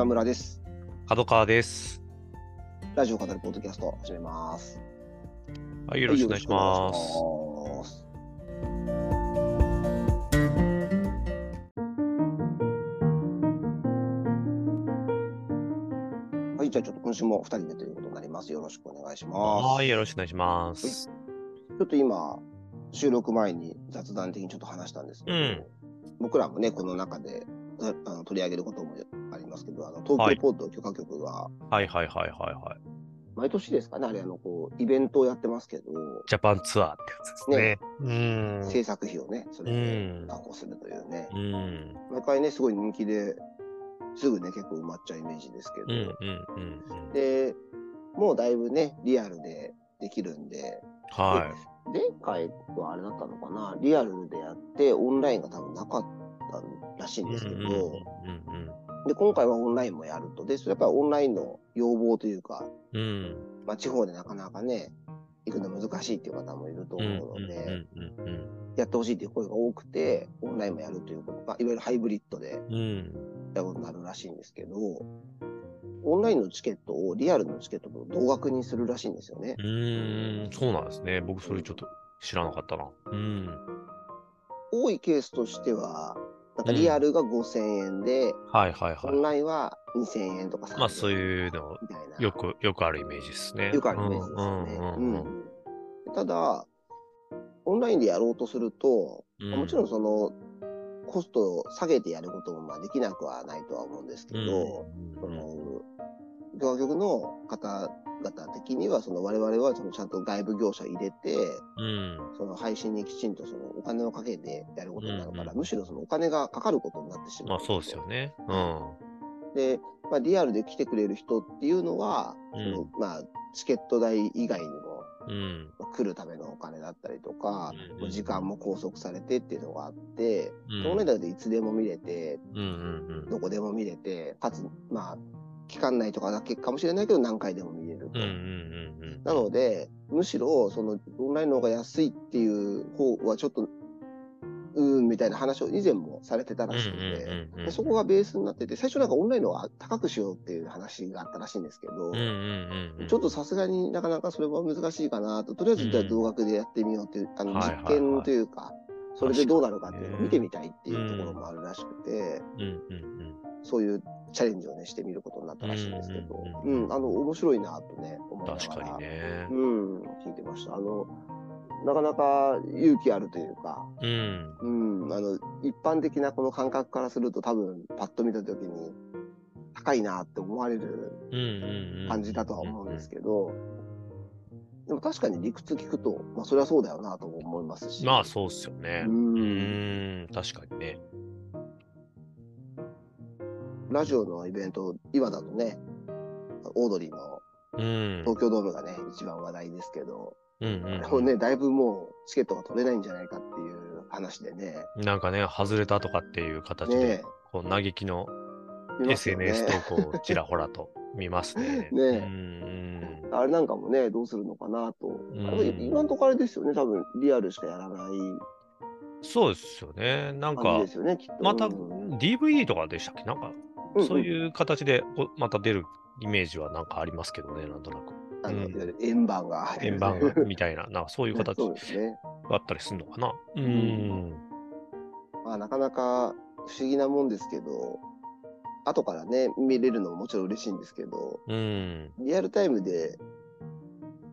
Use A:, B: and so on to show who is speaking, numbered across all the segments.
A: 今村です。
B: 角川です。
A: ラジオ語るポッドキャスト始めます。
B: はい、よろしくお願いします。
A: はいじゃあちょっと今週も2人でということになります。よろしくお願いします。
B: はい、よろしくお願いします。
A: ちょっと今、収録前に雑談的にちょっと話したんですけど、
B: うん
A: 僕らもね、この中でああの取り上げることもありますけど、あの東
B: はい
A: 京ポート許可局が、
B: はいはいはいはいはい。
A: 毎年ですかね、あれ、あのこうイベントをやってますけど、
B: ジャパンツアーってやつですね。うん。
A: 制作費をね、それで
B: うん
A: 確保するというね、
B: うん。
A: 毎回ね、すごい人気で、すぐね、結構埋まっちゃうイメージですけど。で、もうだいぶね、リアルでできるんで、
B: は
A: 前回はあれだったのかな、リアルでやって、オンラインが多分なかったらしい
B: い。
A: んですけど、で、今回はオンラインもやると。で、それやっぱりオンラインの要望というか、
B: うん。うん。
A: まあ、地方でなかなかね、行くの難しいっていう方もいると思うので、
B: うんうん
A: やってほしいっていう声が多くて、オンラインもやるということ、まあ、いわゆるハイブリッドで。やることになるらしいんですけど、オンラインのチケットをリアルのチケットと同額にするらしいんですよね。
B: うーん、そうなんですね。僕それちょっと知らなかったな。うん。
A: 多いケースとしては、かリアルが5000円で、
B: はいはい
A: オン
B: は
A: ラインは2000円とか3000
B: い。
A: 円
B: まあそういうの、
A: みたいな。
B: よく、よくあるイメージですね。
A: よくあるイメージですよね。ただ、オンラインでやろうとすると、
B: うん
A: もちろんその、コストを下げてやることもまあできなくはないとは思うんですけど、そ
B: うん
A: の、業局の方々的には、その我々はそのちゃんと外部業者入れて、
B: うん。
A: その配信にきちんとそのお金をかけてやることになるから、
B: うんうん
A: むしろそのお金がかかることになってしまう。
B: まあそうですよね。うん。
A: で、まあ、リアルで来てくれる人っていうのは、
B: うん
A: そのまあ、チケット代以外にも、
B: うん。
A: まあ来るためのお金だったりとか、
B: うん
A: もう時間も拘束されてっていうのがあって、
B: うん
A: オンラインだといつでも見れて、
B: うんうん
A: どこでも見れて、かつ、まあ、期間内とかだけかもしれないけど、何回でも見れると。なので、むしろ、その、オンラインの方が安いっていう方はちょっと、うーん、みたいな話を以前もされてたらしいんで、
B: うんうんうんうん
A: でそこがベースになってて、最初なんかオンラインの方が高くしようっていう話があったらしいんですけど。ちょっとさすがになかなかそれは難しいかなと、とりあえずじゃあ同額でやってみようっていう、あの実験というか、それでどうなるかっていうのを見てみたいっていうところもあるらしくて。そういうチャレンジをね、してみることになったらしいんですけど、
B: う
A: うんん、あの、面白いなとね、思いながら。
B: 確かにね
A: う。ん、聞いてました。あの、なかなか勇気あるというか、
B: うん。
A: うん、あの、一般的なこの感覚からすると多分、パッと見たときに、高いなって思われる。感じだとは思うんですけど、でも確かに理屈聞くと、まあそれはそうだよなとも思いますし。
B: まあそうっすよね。
A: う。
B: ん。確かにね。
A: ラジオのイベント、今だとね、オードリーの
B: うん。
A: 東京ドームがね、一番話題ですけど、
B: うん
A: これ
B: うん
A: ね、だいぶもうチケットが取れないんじゃないかっていう話でね、
B: うん。なんかね、外れたとかっていう形
A: ね
B: で、こう嘆きの SNS 投稿をちらほらと見ますね。
A: ね
B: うんうん。
A: あれなんかもね、どうするのかなと。今のところあれですよね、多分リアルしかやらない
B: そうですよね。なんか
A: ね。
B: また
A: うん
B: DVD とかでしたっけ？なんか、
A: うん
B: そういう形でまた出るイメージはなんかありますけどね、なんとなく。
A: あの、
B: うん
A: いわゆる円盤が入
B: 円盤みたいな、なんかそういう形。があったりするのかな。うん。
A: まあ、なかなか不思議なもんですけど、後からね、見れるのももちろん嬉しいんですけど、
B: うん。
A: リアルタイムで、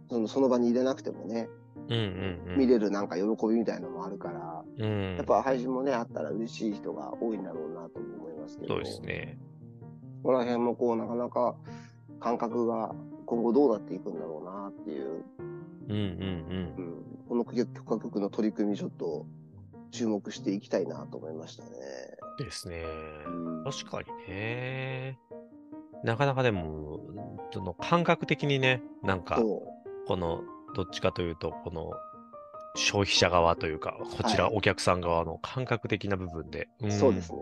A: そのその場に入れなくてもね、
B: うんうんうん。
A: 見れるなんか喜びみたいのもあるから、
B: うん。
A: やっぱ配信もね、あったら嬉しい人が多いんだろうなと思いますけど、
B: そうですね。
A: ここら辺もこう、なかなか感覚が今後どうなっていくんだろうなっていう、
B: うんうん
A: うん、この許可局の取り組みちょっと注目していきたいなと思いましたね。
B: うん。ですね。
A: うん
B: 確かにね。なかなかでも、その感覚的にね、なんか、
A: そ
B: この、どっちかというと、この、消費者側というか、こちら
A: はい
B: お客さん側の感覚的な部分で、
A: う、
B: ん
A: そうですね。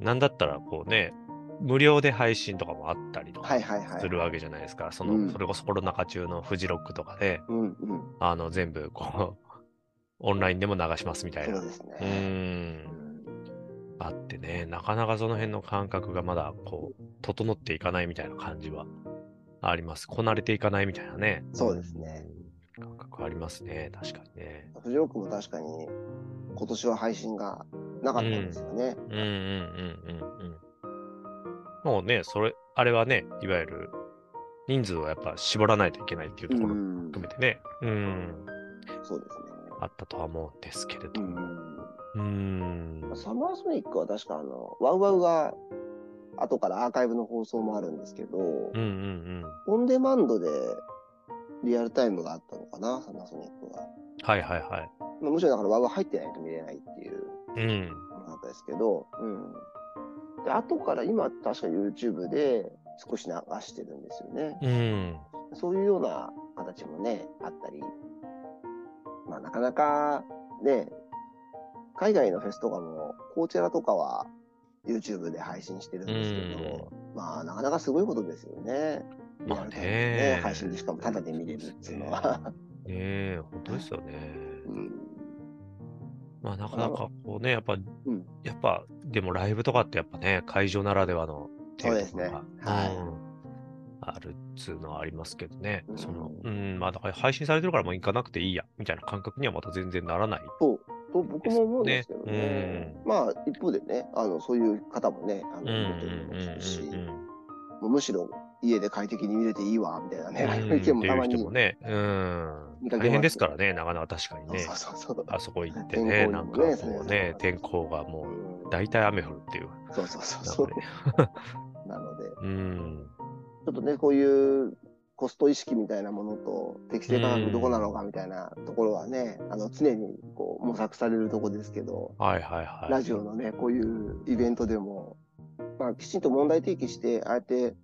B: なんだったら、こうね、無料で配信とかもあったりとか。するわけじゃないですか。その、
A: うん
B: それこそコロナ禍中のフジロックとかで、
A: うんうん。
B: あの、全部、こう、オンラインでも流しますみたいな。
A: そうです
B: う
A: ね。
B: ん。あってね、なかなかその辺の感覚がまだこう、整っていかないみたいな感じはあります。こなれていかないみたいなね。
A: そうですね
B: うん。感覚ありますね。確かにね。
A: 藤尾君も確かに今年は配信がなかったんですよね。
B: うんうんうんうんうん。もうね、それ、あれはね、いわゆる人数をやっぱ絞らないといけないっていうところも
A: うん
B: 含めてね、うん、
A: そうですね。
B: あったとは思うんですけれど
A: う
B: も。
A: ん
B: うん。
A: サマーソニックは確かあの、ワウワウが後からアーカイブの放送もあるんですけど、
B: うんうん
A: オンデマンドでリアルタイムがあったのかな、サマーソニックは。
B: はいはいはい。
A: まあ、もちろんだからワウワウ入ってないと見れないっていう
B: うん。
A: のがあったですけど、うん。で、後から今確か YouTube で少し流してるんですよね。
B: うん。
A: そういうような形もね、あったり、まあなかなかね、海外のフェスとかも、コーチェラとかは YouTube で配信してるんですけど、まあなかなかすごいことですよね。
B: まあね
A: ね配信でしかもタダで見れるっていうのは。
B: ねえ、本当ですよね。
A: うん
B: まあなかなかこうね、やっぱ、
A: ん。
B: やっぱ、でもライブとかってやっぱね、会場ならではの
A: そうですね。はい。
B: うんあるっつうのはありますけどね。
A: うん。
B: その、うん、まあだから配信されてるからもう行かなくていいや、みたいな感覚にはまた全然ならない。
A: と僕も思うんですけどね。
B: ね
A: まあ一方でね、あのそういう方もね、あの
B: うんうん
A: いるし、むしろ家で快適に見れていいわ、みたいなね、
B: うん。
A: 意見もたまに
B: うん。
A: 見かけ
B: 大変ですからね、なかなか確かにね
A: そ。うそうそう
B: あそこ行って
A: 天
B: ね、
A: 候にも
B: なんかこ
A: う
B: ね、天候がもう、
A: うん
B: 大体雨降るっていう。
A: そうそうそうそう
B: な
A: ので、
B: うん。
A: ちょっとね、こういうコスト意識みたいなものと適正価格どこなのかみたいなところはね、あの常にこう模索されるところですけど、
B: はいはいはい。
A: ラジオのね、こういうイベントでも、まあ、きちんと問題提起して、ああやって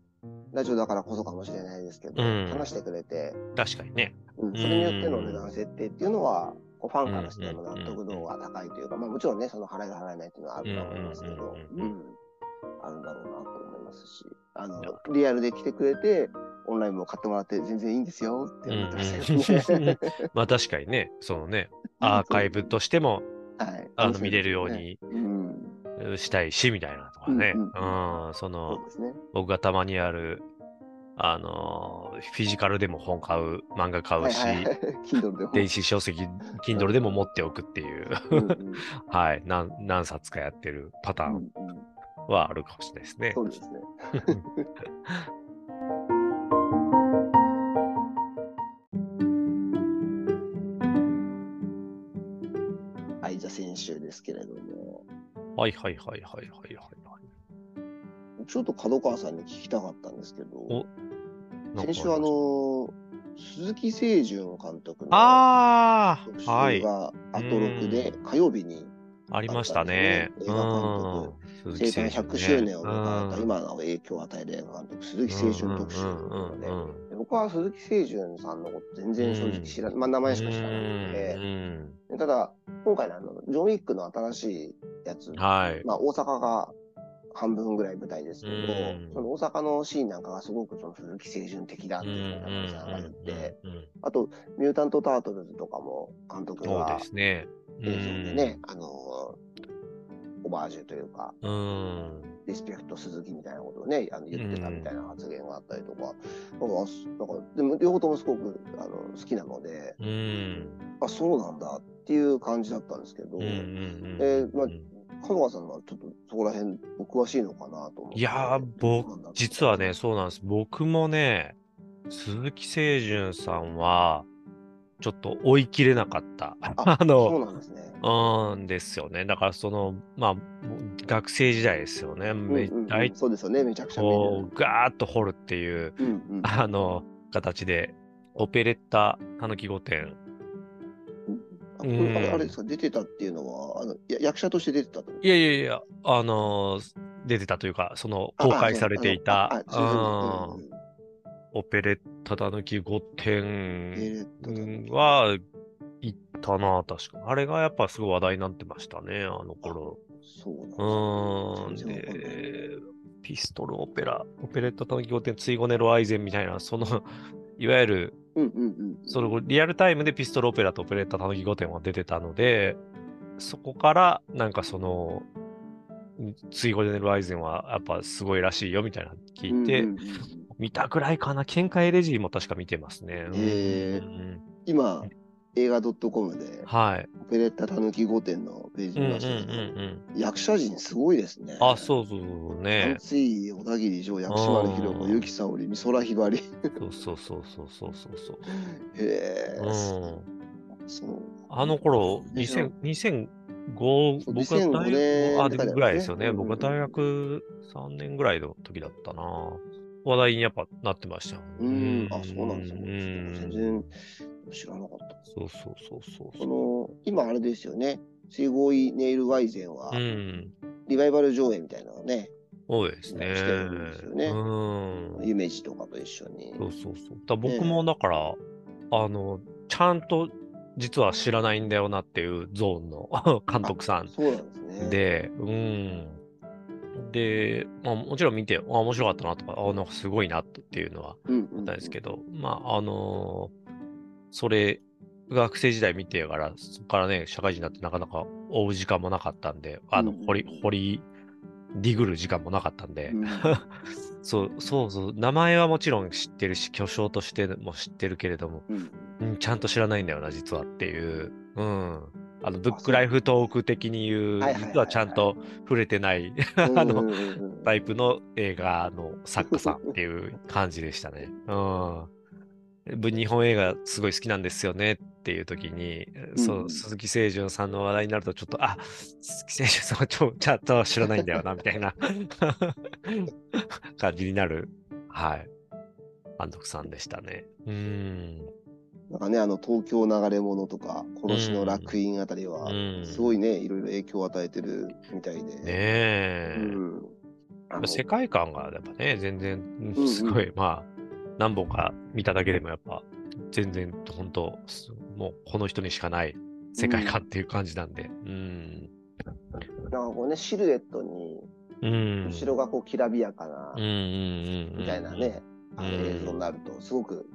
A: ラジオだからこそかもしれないですけど、
B: うん。
A: 話してくれて、
B: 確かにね。
A: うん、それによっての値段設定っていうのは、こうファンからしても納得度が高いというか、まあもちろんね、その払いが払えないっていうのはあると思いますけど、あるんだろうなと思いますし、あの、リアルで来てくれて、オンラインも買ってもらって全然いいんですよって思ってましたね。
B: まあ確かにね、そのね、アーカイブとしても、
A: はい。
B: あの見れるように。
A: うん。
B: したいし、みたいなとかね。
A: う
B: うんん、そ
A: そ
B: の
A: ね。
B: 僕がたまにある、あのー、フィジカルでも本買う、漫画買うし、
A: はいはい。
B: 電子書籍、Kindle でも持っておくっていう、
A: うんうん
B: はい、何何冊かやってるパターンはあるかもしれないですね
A: そ。うですね。はい、じゃあ先週ですけれども、
B: はいはいはいはいはいはいはい。
A: ちょっと角川さんに聞きたかったんですけど先週あの、鈴木清純監督の
B: あ
A: 特集。がアトロクで火曜日に
B: ありましたね。
A: 映画監督。
B: うん。
A: 生誕100周年を迎えた
B: うん
A: 今の影響を与える映画監督、鈴木清純特集で、で僕は鈴木清純さんのこと全然正直知らない、まあ名前しか知らないので、
B: うん
A: ただ、今回のあの、ジョン・ウィックの新しいやつ、
B: はい。
A: まあ大阪が半分ぐらい舞台ですけど、
B: うん。
A: その大阪のシーンなんかがすごくその鈴木清純的だっていうふうな話があって、
B: うんうんうん
A: あと、ミュータント・タートルズとかも監督
B: そう
A: が
B: ですね。
A: 映像でね、あの、オマージュというか、
B: うん。
A: リスペクト鈴木みたいなことをね、あの言ってたみたいな発言があったりとか、なんか、なんかでも両方ともすごくあの好きなので、
B: うん。
A: あ、そうなんだっていう感じだったんですけど、
B: うんうんうん
A: えーまあ香川さんはちょっとそこら辺お詳しいのかなと思って。
B: いやー、僕、実はね、そうなんです。僕もね、鈴木清純さんは、ちょっと追い切れなかった。あ
A: そ
B: の、
A: うなんですね。
B: うんですよね。だから、その、まあ、学生時代ですよね。め
A: うんうんうん
B: 大
A: そうですよね、めちゃくちゃ
B: こう、ガーッと掘るっていう、
A: うんうん
B: あの、形で、オペレッタ、たぬき御殿。
A: あこれですか、出てたっていうのは、あのや役者として出てたってこと？
B: いやいやいや、あのー出てたというか、その、公開されていた、オペレッタたぬき御殿
A: えーっと
B: は、行ったな、確か。あれがやっぱすごい話題になってましたね、あの頃。
A: そうなんで。ね
B: ピストルオペラ、オペレッタたぬき御殿、ツイゴネロアイゼンみたいな、その、いわゆる、
A: うんうんうん。
B: そのリアルタイムでピストルオペラとオペレッタたぬき御殿は出てたので、そこから、なんかその、追放で寝るアイゼンはやっぱすごいらしいよみたいなの聞いて、
A: うんうんうん
B: 見たくらいかな。見解レジーも確か見てますね。うん
A: 今、映画 .com で、
B: はい。
A: オペレッタたぬき御殿のページ
B: うんうんうん
A: 見ましたけど、
B: うん。
A: 役者陣すごいですね。
B: あ、そうそうそうね。
A: 三井、小田切城、薬師丸ひろ子、
B: うん
A: ゆきさおり、美空ひばり。
B: そうそうそうそうそうそうそう。
A: へえ、
B: うん。
A: そう。
B: あの頃、
A: でしょ
B: 2000 2005、
A: そう
B: 僕が
A: 2005
B: 大
A: 年
B: 学、ぐらいですよね。
A: うん
B: 僕が大学3年ぐらいの時だったな。話題にやっぱなってました。
A: うん、あ、そうなんですよ。
B: う
A: 全
B: ん
A: 然知らなかった。
B: そうそうそうそう
A: こ
B: そう。
A: の、今あれですよね。水合ネイルワイゼンは、
B: うん。
A: リバイバル上映みたいなのをね、
B: そうですね。
A: してるんですよね
B: うん。
A: 夢二とかと一緒に。
B: そうそうそう。だ僕もだから、あの、ちゃんと実は知らないんだよなっていうゾーンの監督さん
A: そうなんですね。
B: で、うん。で、まあ、もちろん見て、あ、面白かったなとか、あ、なんかすごいなっていうのは
A: うんうんうん、
B: あったんですけど、まあ、あのーそれ、学生時代見てから、そこからね、社会人になってなかなか追う時間もなかったんで、あの、掘り、掘り、ディグる時間もなかったんで、
A: うん
B: そう、そうそう、名前はもちろん知ってるし、巨匠としても知ってるけれども、
A: うん
B: うん、ちゃんと知らないんだよな、実はっていう。うん。あの、ブックライフトーク的に言う、実はちゃんと触れてない、あの、タイプの映画の作家さんっていう感じでしたね。うん。ぶ日本映画すごい好きなんですよねっていう時に、そうう、
A: ん
B: 鈴木清純さんの話題になるとちょっと、あ、鈴木清純さんはちょちゃんと知らないんだよな、みたいな 感じになる、はい。監督さんでしたね。うん。
A: なんかね、あの、東京流れ物とか、殺しの楽園あたりは、
B: うん
A: すごいね、いろいろ影響を与えてるみたいで。
B: ねえ。
A: うん。
B: 世界観がやっぱね、全然
A: う、ん
B: すごい、まあ、何本か見ただけでもやっぱ、全然、本当すもうこの人にしかない世界観っていう感じなんで。うん。
A: なんかこうね、シルエットに、
B: うん。
A: 後ろがこう、きらびやかな。みたいなね、映像になると、すごく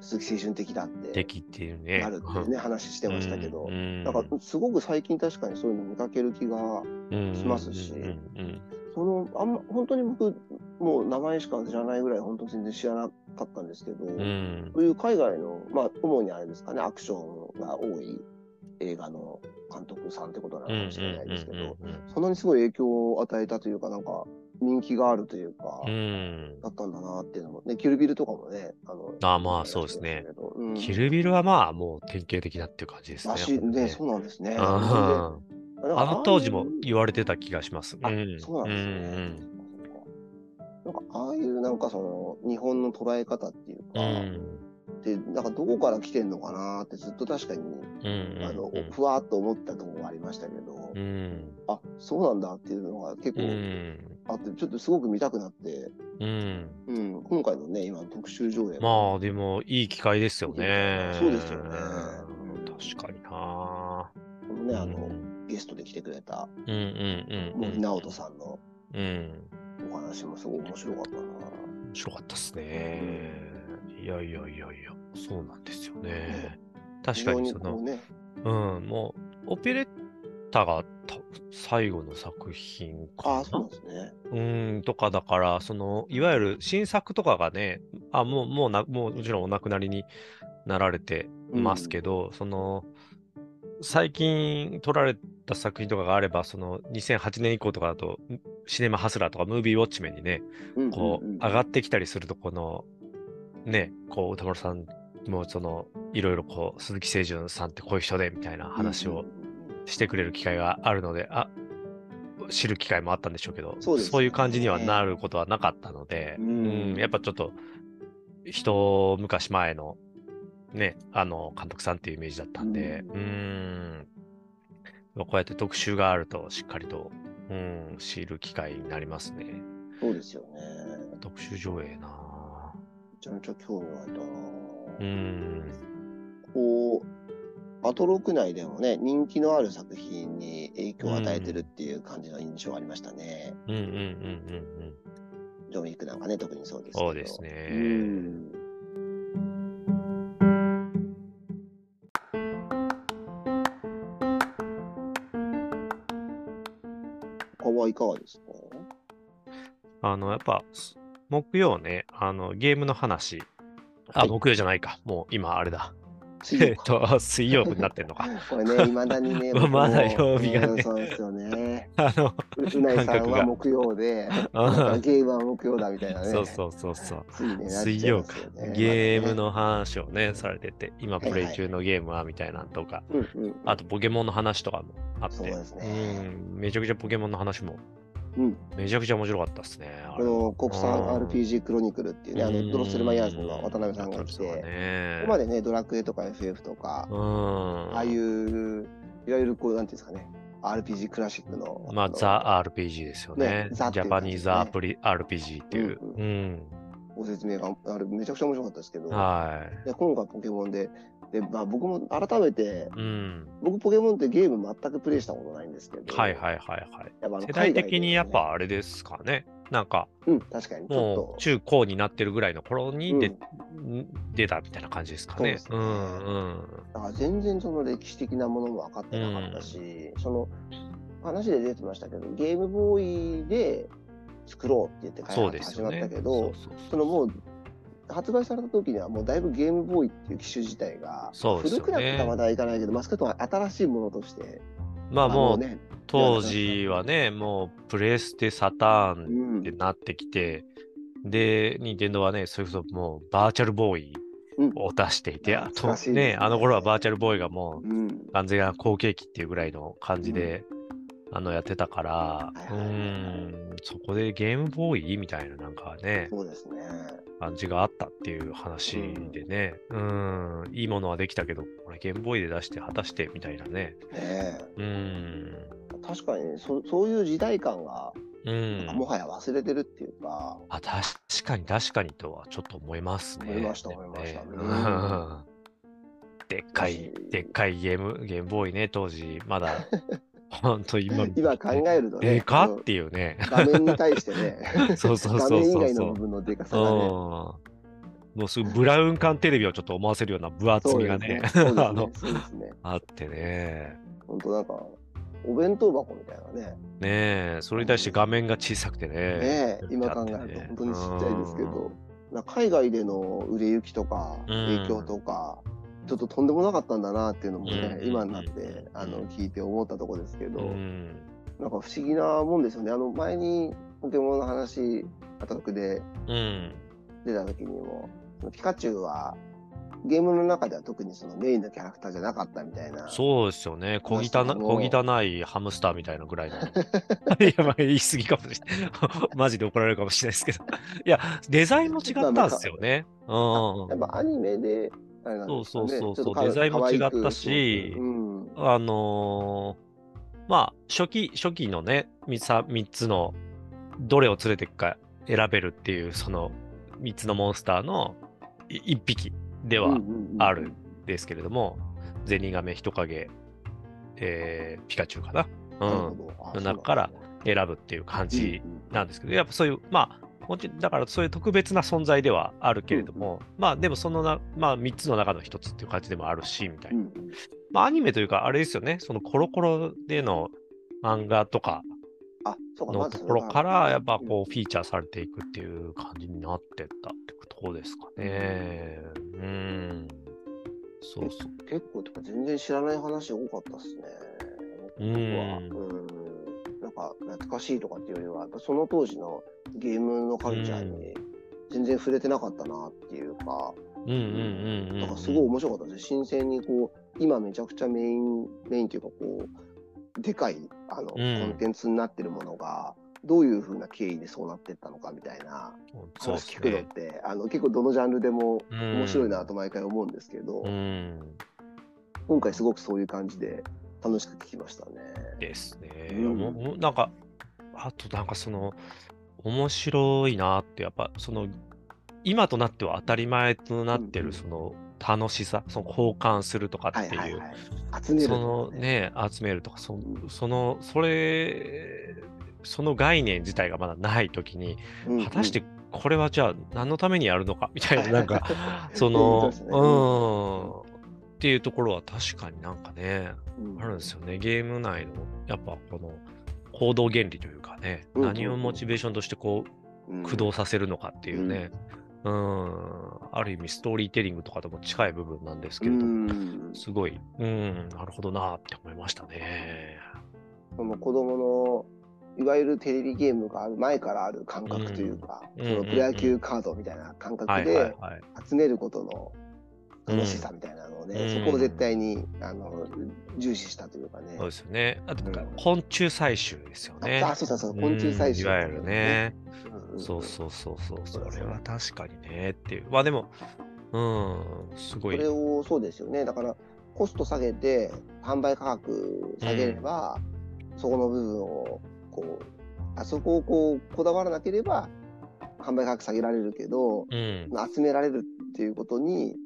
A: 鈴木青春的だって
B: 敵っていうね。
A: なるってね、話してましたけど
B: う、ん、
A: なんかすごく最近確かにそういうの見かける気が、しますしその、あんま、本当に僕、もう名前しか知らないぐらい、本当に全然知らなかったんですけど、
B: うんうん
A: そういう海外の、まあ、主にあれですかね、アクションが多い映画の監督さんってことなのかもしれないですけど、そんなにすごい影響を与えたというか、なんか、人気があるというか、
B: うんうん
A: だったんだなっていうのも、ね、キルビルとかもね、あの、
B: あまあそうですね。
A: うん、
B: キルビルはまあもう典型的だっていう感じですね。
A: ね、
B: ね
A: そうなんですね。
B: あの当時も言われてた気がします。
A: あ
B: ん。
A: そうなんですね。なんか、ああいうなんかその、日本の捉え方っていうか、
B: うん。
A: で、なんかどこから来てんのかなってずっと確かに、
B: うんうん
A: あの
B: うん、
A: ふわっと思ったところがありましたけど、
B: うん。
A: あ、そうなんだっていうのが結
B: う
A: 構
B: ん。
A: あって、ちょっとすごく見たくなって、
B: うん。
A: うん、今回のね、今の特集上映
B: まあでもいい機会ですよね。
A: そうですよね。
B: 確かにな。
A: ね、あの、
B: うん
A: ゲストで来てくれた
B: うんうんうん。
A: 森直人さんの
B: うん。
A: お話もすごい面白かったな。
B: 面白かったっすね。いやいやいやいや、そうなんですよね。確かにその
A: ね、
B: うん、もう、オペレッタがた最後の作品かな
A: ああ、そうなんですね。
B: うん、とかだから、その、いわゆる新作とかがね、あ、もう、もうな、もうもちろんお亡くなりになられてますけど、その、最近撮られた作品とかがあれば、その、2008年以降とかだと、シネマハスラーとかムービーウォッチメンにね、
A: うん
B: こう、上がってきたりすると、この、ね、こう、歌丸さんも、その、いろいろこう、鈴木清純さんってこういう人で、みたいな話をしてくれる機会があるので、あ、知る機会もあったんでしょうけど、
A: そうね。
B: いう感じにはなることはなかったので、
A: うん。
B: うんやっぱちょっと、一昔前の、ね、あの、監督さんっていうイメージだったんで、
A: う
B: うん、こうやって特集があると、しっかりと、うん、知る機会になりますね。
A: そうですよね。
B: 特集上映な
A: めちゃめちゃ興味湧いたな。
B: うん。
A: こう、アトロク内でもね、人気のある作品に影響を与えてるっていう感じの印象ありましたね。
B: うんうんうんうんうん。
A: ジョン・ウィックなんかね、特にそうです。
B: そうですね
A: うんですか？
B: あの、やっぱ、す木曜ね、あの、ゲームの話。あ、
A: はい
B: 木曜じゃないか。もう今、あれだ。
A: 水
B: えっと、水曜日になってんのか。
A: これね、いまだにね、
B: まだ曜日がね
A: うんそうですよね。
B: あの、
A: ううないさんは木曜で、
B: うん
A: ゲームは木曜だみたいなね。
B: そうそうそうそう。
A: ね、
B: 水曜か
A: ね。
B: ゲーム
A: ま
B: の話をね、されてて、今
A: はい
B: プレイ中のゲームはみたいなんとか、
A: だね、うんうん、
B: あとポケモンの話とかもあって、
A: そうですね
B: うんめちゃくちゃポケモンの話も
A: うん、
B: めちゃくちゃ面白かったですね。あ
A: の国産
B: うん
A: RPG クロニクルっていうね、あのドロッセルマイヤーズの渡辺さんが来て、こ
B: ね
A: こまでね、ドラクエとか FF とか、
B: うん。
A: ああいう、いわゆるこう、なんていうんですかね、RPG クラシックの。
B: まあ、
A: の
B: ザ・ RPG ですよね。
A: ね
B: ジャパニーズアプリ RPG っていう。
A: うん
B: うん。
A: ご説明があれめちゃくちゃ面白かったですけど、
B: はい。
A: で今回ポケモンで、でまあ、僕も改めて、
B: うん。
A: 僕ポケモンってゲーム全くプレイしたことないんですけど、
B: はいはいはいはい。
A: やっぱあの
B: 世代的にやっぱあれですかね。なんか、
A: うん、確かに
B: もう、中高になってるぐらいの頃にで、
A: うん
B: ん出たみたいな感じですかね。
A: だから全然その歴史的なものも分かってなかったし、その話で出てましたけど、ゲームボーイで作ろうって言って開
B: そう
A: 発始。まったけど、
B: そうそう
A: そのもう発売された時にはもうだいぶゲームボーイっていう機種自体が、
B: そうですよね。
A: 古くなったまではいかないけど、マスケットは新しいものとして、
B: まあもう、
A: ね、
B: 当時はね、もうプレステ、サター
A: う
B: ン
A: ん
B: ってなってきて、で、任天堂はね、それこそもうバーチャルボーイ
A: うん。
B: を出していて、あと
A: 懐かしいですね。
B: ね、あの頃はバーチャルボーイがもう
A: うん、
B: 完全な後継機っていうぐらいの感じで、あのやってたから、
A: はいうはいはいはい。
B: ーん、そこでゲームボーイ？みたいななんかね、
A: そうですね。
B: 感じがあったっていう話でね、うーん、いいものはできたけど、これゲームボーイで出して果たしてみたいなね、
A: ねえ。
B: うーん、
A: 確かにそそういう時代感が、
B: うん。
A: もはや忘れてるっていうか、
B: あ、確かに確かにとはちょっと思いますね。
A: 思いました思いました。
B: ね
A: うん
B: うん。でっかい
A: 私、
B: でっかいゲーム、ゲームボーイね、当時、まだ、ほんと今、
A: 今考えるとね
B: でか？っていうね。
A: 画面に対してね、
B: そうそう
A: 画
B: そう
A: 面以。外の部分のでかさ
B: うん。
A: がね、
B: もうすぐブラウン管テレビをちょっと思わせるような分厚みがね
A: ね、そうです
B: あの
A: ね。
B: あってね。
A: 本当なんか、お弁当箱みたいなね、
B: ねえ、それに対して画面が小さくてね。
A: ねえ今考えると本当にちっちゃいですけど、海外での売れ行きとか、
B: うん
A: 影響とか、ちょっととんでもなかったんだなっていうのもね、
B: うん
A: 今になっ
B: うん
A: てあの聞いて思ったところですけど、
B: うん。
A: なんか不思議なもんですよね。あの前にポケモンの話、アタックで
B: うん。
A: 出た時にも、ピカチュウはゲームの中では特にそのメインのキャラクターじゃなかったみたいな。
B: そうですよね。小汚小汚いハムスターみたいなぐらいの。いや、まあ言い過ぎかもしれない。マジで怒られるかもしれないですけど。いや、デザインも違ったんですよね。うん
A: やっぱアニメで、あれなんですかね。
B: そうそうそうそう。デザインも違ったし
A: う。うん。
B: あのーまあ、初期、初期のね、3つ三つの、どれを連れていくか選べるっていう、その3つのモンスターの1匹ではあるですけれども、ゼニガメ、人影、えーピカチュウかな？うん。の中から選ぶっていう感じ
A: なん
B: ですけど、やっぱそういう、まあ、だからそういう特別な存在ではあるけれども、まあでもそのな、まあ3つの中の一つっていう感じでもあるし、みたいな。
A: うんうん
B: まあアニメというか、あれですよね、そのコロコロでの漫画とかのところから、やっぱこうフィーチャーされていくっていう感じになってったってところですかね。うん。そうそう。
A: 結構、てか全然知らない話多かったっすね。僕は。
B: うん
A: か、懐かしいとかっていうよりは、やっぱその当時のゲームのカルチャーに全然触れてなかったなっていうか、
B: うん
A: かすごい面白かったです。新鮮にこう、今めちゃくちゃメイン、メインっていうかこう、でかいあの、
B: ん
A: コンテンツになってるものが、どういうふうな経緯でそうなってったのかみたいな話聞くのっ
B: ね。
A: て、あの結構どのジャンルでも面
B: 面
A: 白いなと毎回思うんですけど、
B: うん。
A: 今回すごくそういう感じで楽しく聞きましたね。
B: ですね。
A: うん
B: なんか、あとなんかその、面白いなって、やっぱその、今となっては当たり前となってるその楽しさ、その交換するとかっていう、
A: はいはいはい。集める
B: そ
A: と
B: の
A: かね。
B: ね、集めるとか、そ
A: うん
B: その、それ、その概念自体がまだないときに、
A: うんうん
B: 果たしてこれはじゃあ何のためにやるのかみたいな、なんか、そ
A: うん
B: の
A: う
B: ん、っていうところは確かになんかね、
A: うん
B: あるんですよね。ゲーム内の、やっぱこの行動原理というかね、
A: うん
B: 何をモチベーションとしてこう
A: うん
B: 駆動させるのかっていうね、うん、ある意味ストーリーテリングとかとも近い部分なんですけ
A: う
B: れども、
A: ん。
B: すごい、うん、なるほどなって思いましたね。
A: その子供のいわゆるテレビゲームがある前からある感覚というか、
B: うん
A: そのプロ野球カードみたいな感覚で
B: はい。
A: 集めることの楽しさみたいなのをね、
B: うん
A: そこを絶対にあの重視したというかね。
B: そうですよね。あと
A: うん、
B: 昆虫採集ですよね。
A: あ、そうそうそう、昆虫採集、
B: うんいわゆるね。
A: うん。
B: そうそうそうそう。それは確かにねっていう。まあでも、うん、すごい。
A: これをそうですよね。だからコスト下げて販売価格下げれば、そこの部分をこうあそこをこうこだわらなければ販売価格下げられるけど、
B: うん。
A: 集められるっていうことに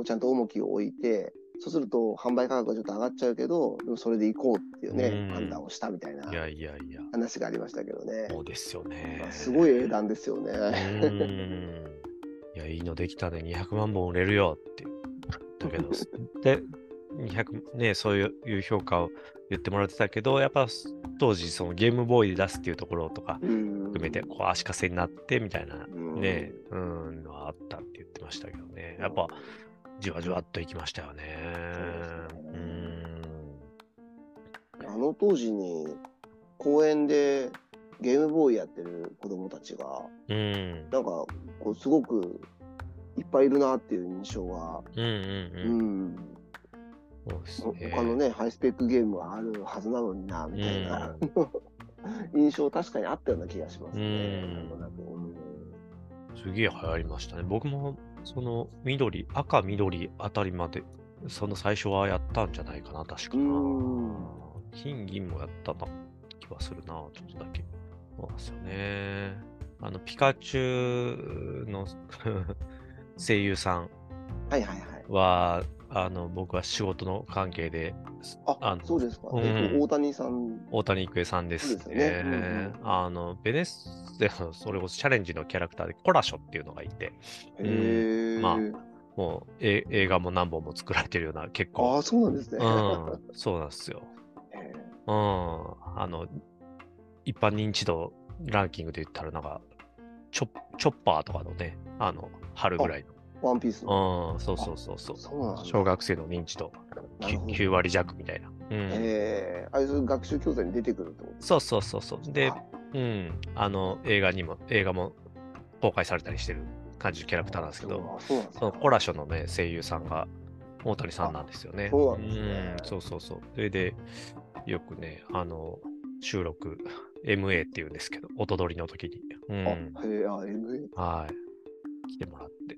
A: こうちゃんと重きを置いてそうすると販売価格がちょっと上がっちゃうけどでもそれでいこうっていうね、
B: うん
A: 判断をしたみたいない
B: やいやいや、
A: 話がありましたけどね。
B: そうですよね
A: まあ。すごい英断ですよね。
B: うん。いや、いいのできたね。200万本売れるよって言ったけど、で、200、ね、そういう評価を言ってもらってたけど、やっぱ当時、そのゲームボーイで出すっていうところとか
A: うん
B: 含めて、こう足かせになってみたいな
A: うん
B: ね、うん、のはあったって言ってましたけどね。やっぱ、じわじわっといきましたよね。
A: そう
B: ん。
A: あの当時に公園でゲームボーイやってる子供たちが
B: うん。
A: なんかこうすごくいっぱいいるなっていう印象が、
B: うんうん
A: う
B: うん。
A: 他のねハイスペックゲームはあるはずなのになみたいな、印象確かにあったような気がしますね。
B: うん
A: なんとなくうん
B: すげえ流行りましたね。僕も、その緑、赤、緑あたりまで、その最初はやったんじゃないかな、確かな
A: うん。
B: 金、銀もやったな気はするな、ちょっとだけ。そうですよね。あの、ピカチュウの 声優さん
A: はいはいはい。
B: は、あの、僕は仕事の関係で、
A: あ
B: あの
A: そうですか。
B: うん
A: えっと大谷さん。
B: 大谷育恵さんです
A: そうですよねうん
B: ね
A: うん。
B: あの、ベネッセの、それこそチャレンジのキャラクターで、コラショっていうのがいて、
A: へえ。
B: まあもうえ映画も何本も作られてるような、結構。
A: ああ、そうなんですね。
B: うん、そうなんですよ。
A: へ
B: うん。あの、一般認知度ランキングで言ったら、なんか、チョチョッパーとかのね、あの、春ぐらい
A: ーワンピースの。
B: の。うん、そうそうそうそう。
A: そう
B: 小学生の認知度
A: なるほど
B: 9, 割弱みたいな。うん。
A: ええああいう学習教材に出てくるってこと
B: そうそうそうそう。で
A: あ、
B: うん、あの、映画にも、映画も公開されたりしてる感じのキャラクターなんですけど、
A: あそ
B: そのコラショのね、声優さんが大谷さんなんですよね。
A: そうなんですね
B: うんそうそうそう。それで、よくね、あの、収録、MA っていうんですけど、音取りの時に。う
A: あ、
B: ん。
A: へえ、あ、MA。
B: はい。来てもらって。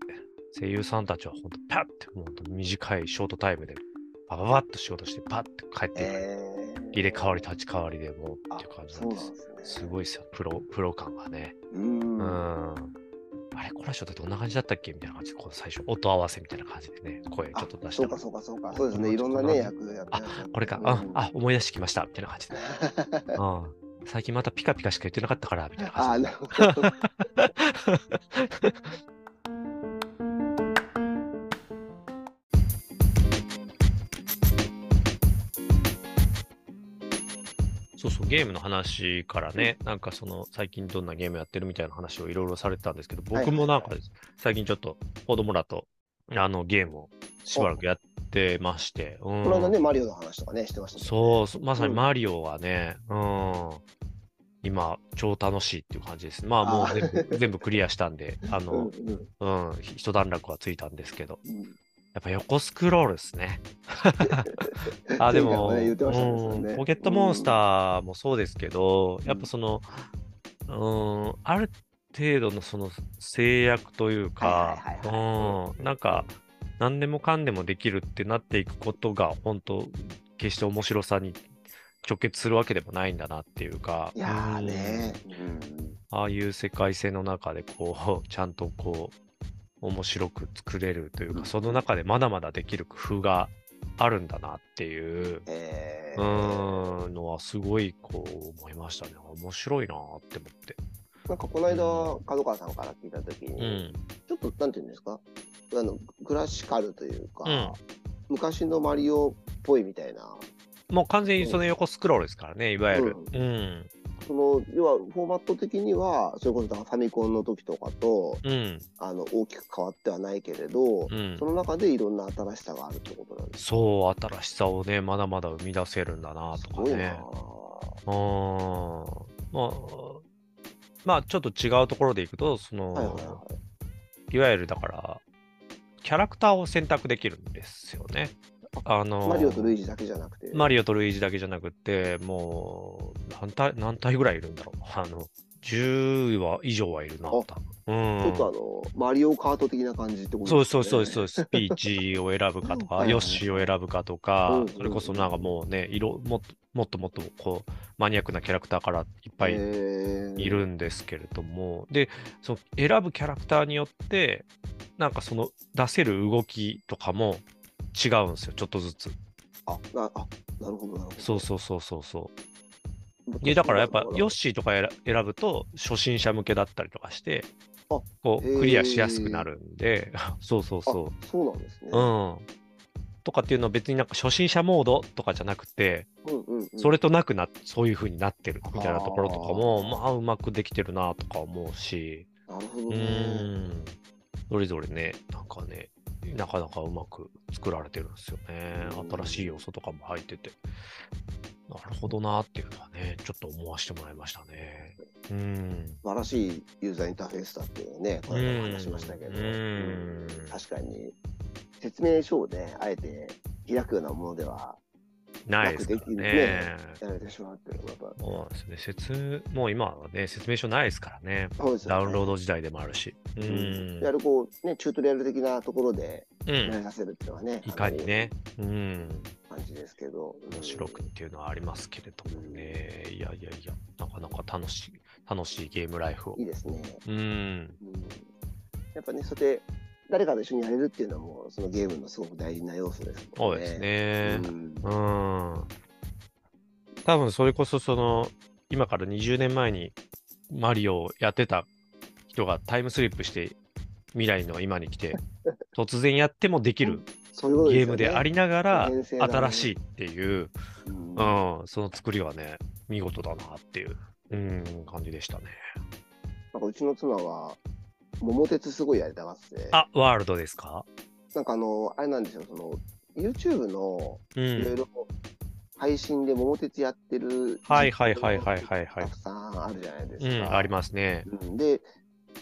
B: 声優さんたちは本当パッて、もう短いショートタイムで、パパパッと仕事して、パッて帰ってくる。
A: ええ
B: 入れ替わり立ち替わりでもう
A: あ
B: っていう感じ
A: そ
B: なです。
A: うんですね。
B: すごいですよ、プロ、プロ感がね。
A: う。
B: うんん。あれ、コラショってどんな感じだったっけみたいな感じで、こう最初、音合わせみたいな感じでね、声ちょっと出したら
A: そうか、そうか、そうか。そうですね。いろんなね、役やってらっしゃる
B: これか、あ、あ、思い出してきました、みたいな感じで。うん。最近またピカピカしか言ってなかったから、みたいな
A: ああ、
B: 感じ
A: なるほど。
B: そうそう、ゲームの話からね、なんかその、最近どんなゲームやってるみたいな話をいろいろされてたんですけど、僕もなんか最近ちょっと子供らと、あの、ゲームをしばらくやってまして、うん。
A: この間ね、マリオの話とかね、してましたね。
B: そうまさに
A: うん。
B: マリオはね、うん、今、超楽しいっていう感じです。まあ、もう全部 全部クリアしたんで、あ
A: うん
B: の、
A: うん。
B: うん、ひ一段落はついたんですけど、
A: うん。
B: やっぱ横スクロールですね。あ、でも、ポケットモンスターもそうですけど、やっぱその、うん、ある程度のその制約というかなんか、何でもかんでもできるってなっていくことが、本当決して面白さに直結するわけでもないんだなっていうか、
A: いやー
B: うん。
A: ね。
B: ああいう世界線の中でこう、ちゃんとこう、面白く作れるというか、
A: うん
B: その中でまだまだできる工夫があるんだなっていう、
A: え
B: うーん、のはすごいこう思いましたね。面白いなって思って。
A: なんかこの間、角川さんから聞いたとき
B: う
A: に、
B: ん。
A: ちょっと、なんていうんですか、あの、クラシカルというか、
B: うん
A: 昔のマリオっぽいみたいな。
B: もう完全にその横スクロールですからね、いわゆる。うん。
A: その、要はフォーマット的には、それこそだからファミコンの時とかと、
B: うん。
A: あの、大きく変わってはないけれど、
B: うん
A: そ。の中でいろんな新しさがあるってことなんです
B: そう、新しさをね、まだまだ生み出せるんだ
A: な
B: とかね。うーん。まあ、まあ、ちょっと違うところでいくと、その、
A: はいはいはい。
B: いわゆるだから、キャラクターを選択できるんですよね。あの
A: マリオとルイージだけじゃなくて。
B: マリオとルイージだけじゃなくて、もう、何体、何体ぐらいいるんだろう。あの、10は以上はいるな、
A: あ
B: 多分。うん
A: ちょっとあ。の、マリオカート的な感じってことですね。
B: そうそうそうそう。ピーチを選ぶかとか、
A: はいはい
B: ヨッシーを選ぶかと
A: うん
B: か
A: うん、
B: それこそなんかもうね、色もっともっともっとこう、マニアックなキャラクターからいっぱいいるんですけれども、で、その選ぶキャラクターによって、なんかその出せる動きとかも違うんですよ、ちょっとずつ。
A: あ、な、あ、なるほど、なるほど。
B: そうそうそうそうそう。
A: 僕
B: で、だからやっぱ、ヨッ
A: シ
B: シーとか選選ぶと、初心者向けだったりとかして、
A: あ
B: こう、クリアしやすくなるんで、そうそうそう。
A: あ、そうなんですね。
B: うん。とかっていうのは別になんか初心者モードとかじゃなくて、
A: うんうんうん。
B: それとなくな、そういう風になってるみたいなところとかも、まあ、うまくできてるなとか思うし、う
A: なるほどね。
B: それぞれね、なんかね、なかなかうまく作られてるんですよね。
A: うん
B: 新しい要素とかも入ってて。なるほどなっていうのはね、ちょっと思わせてもらいましたね。うん。
A: 素晴らしいユーザーインターフェースだっていうのをね、この間も話しましたけど、確かに説明書をね、あえて開くようなものでは
B: ないですね
A: ね。やめてしまうっていうのがやっぱ
B: そうなんですね。説、もう今はね、説明書ないですからね。
A: そうですよね
B: ダウンロード時代でもあるし。う
A: うん
B: ん。
A: やはりこう、ね、チュートリアル的なところで
B: うん。
A: やりさせるっていうのはね、
B: いかにね。うん。
A: 感じですけど、うん
B: 面白くっていうのはありますけれどもね。いやいやいや、なかなか楽しい、楽しいゲームライフを
A: いい。ですね。
B: うん。
A: うんやっぱね、そうやって誰かと一緒にやれるっていうのも、そのゲームのすごく大事な要素ですもんね。
B: そうですね。
A: うん
B: うん。多分それこそその、今から20年前にマリオをやってた人がタイムスリップして未来の今に来て、突然やってもできるゲームでありながら、新しいっていう、
A: うん
B: うん、その作りはね、見事だなっていう、うん、感じでしたね。
A: なんかうちの妻は、桃鉄すごいやりたがってて、
B: あ、ワールドですか？
A: なんかあの、あれなんですよ、その、YouTube の
B: う
A: いろい
B: ん。
A: ろ配信で桃鉄やってる、
B: はいはいはいはいはいはい
A: たくさんあるじゃないです
B: うん、
A: か。
B: ありますね。
A: うんで、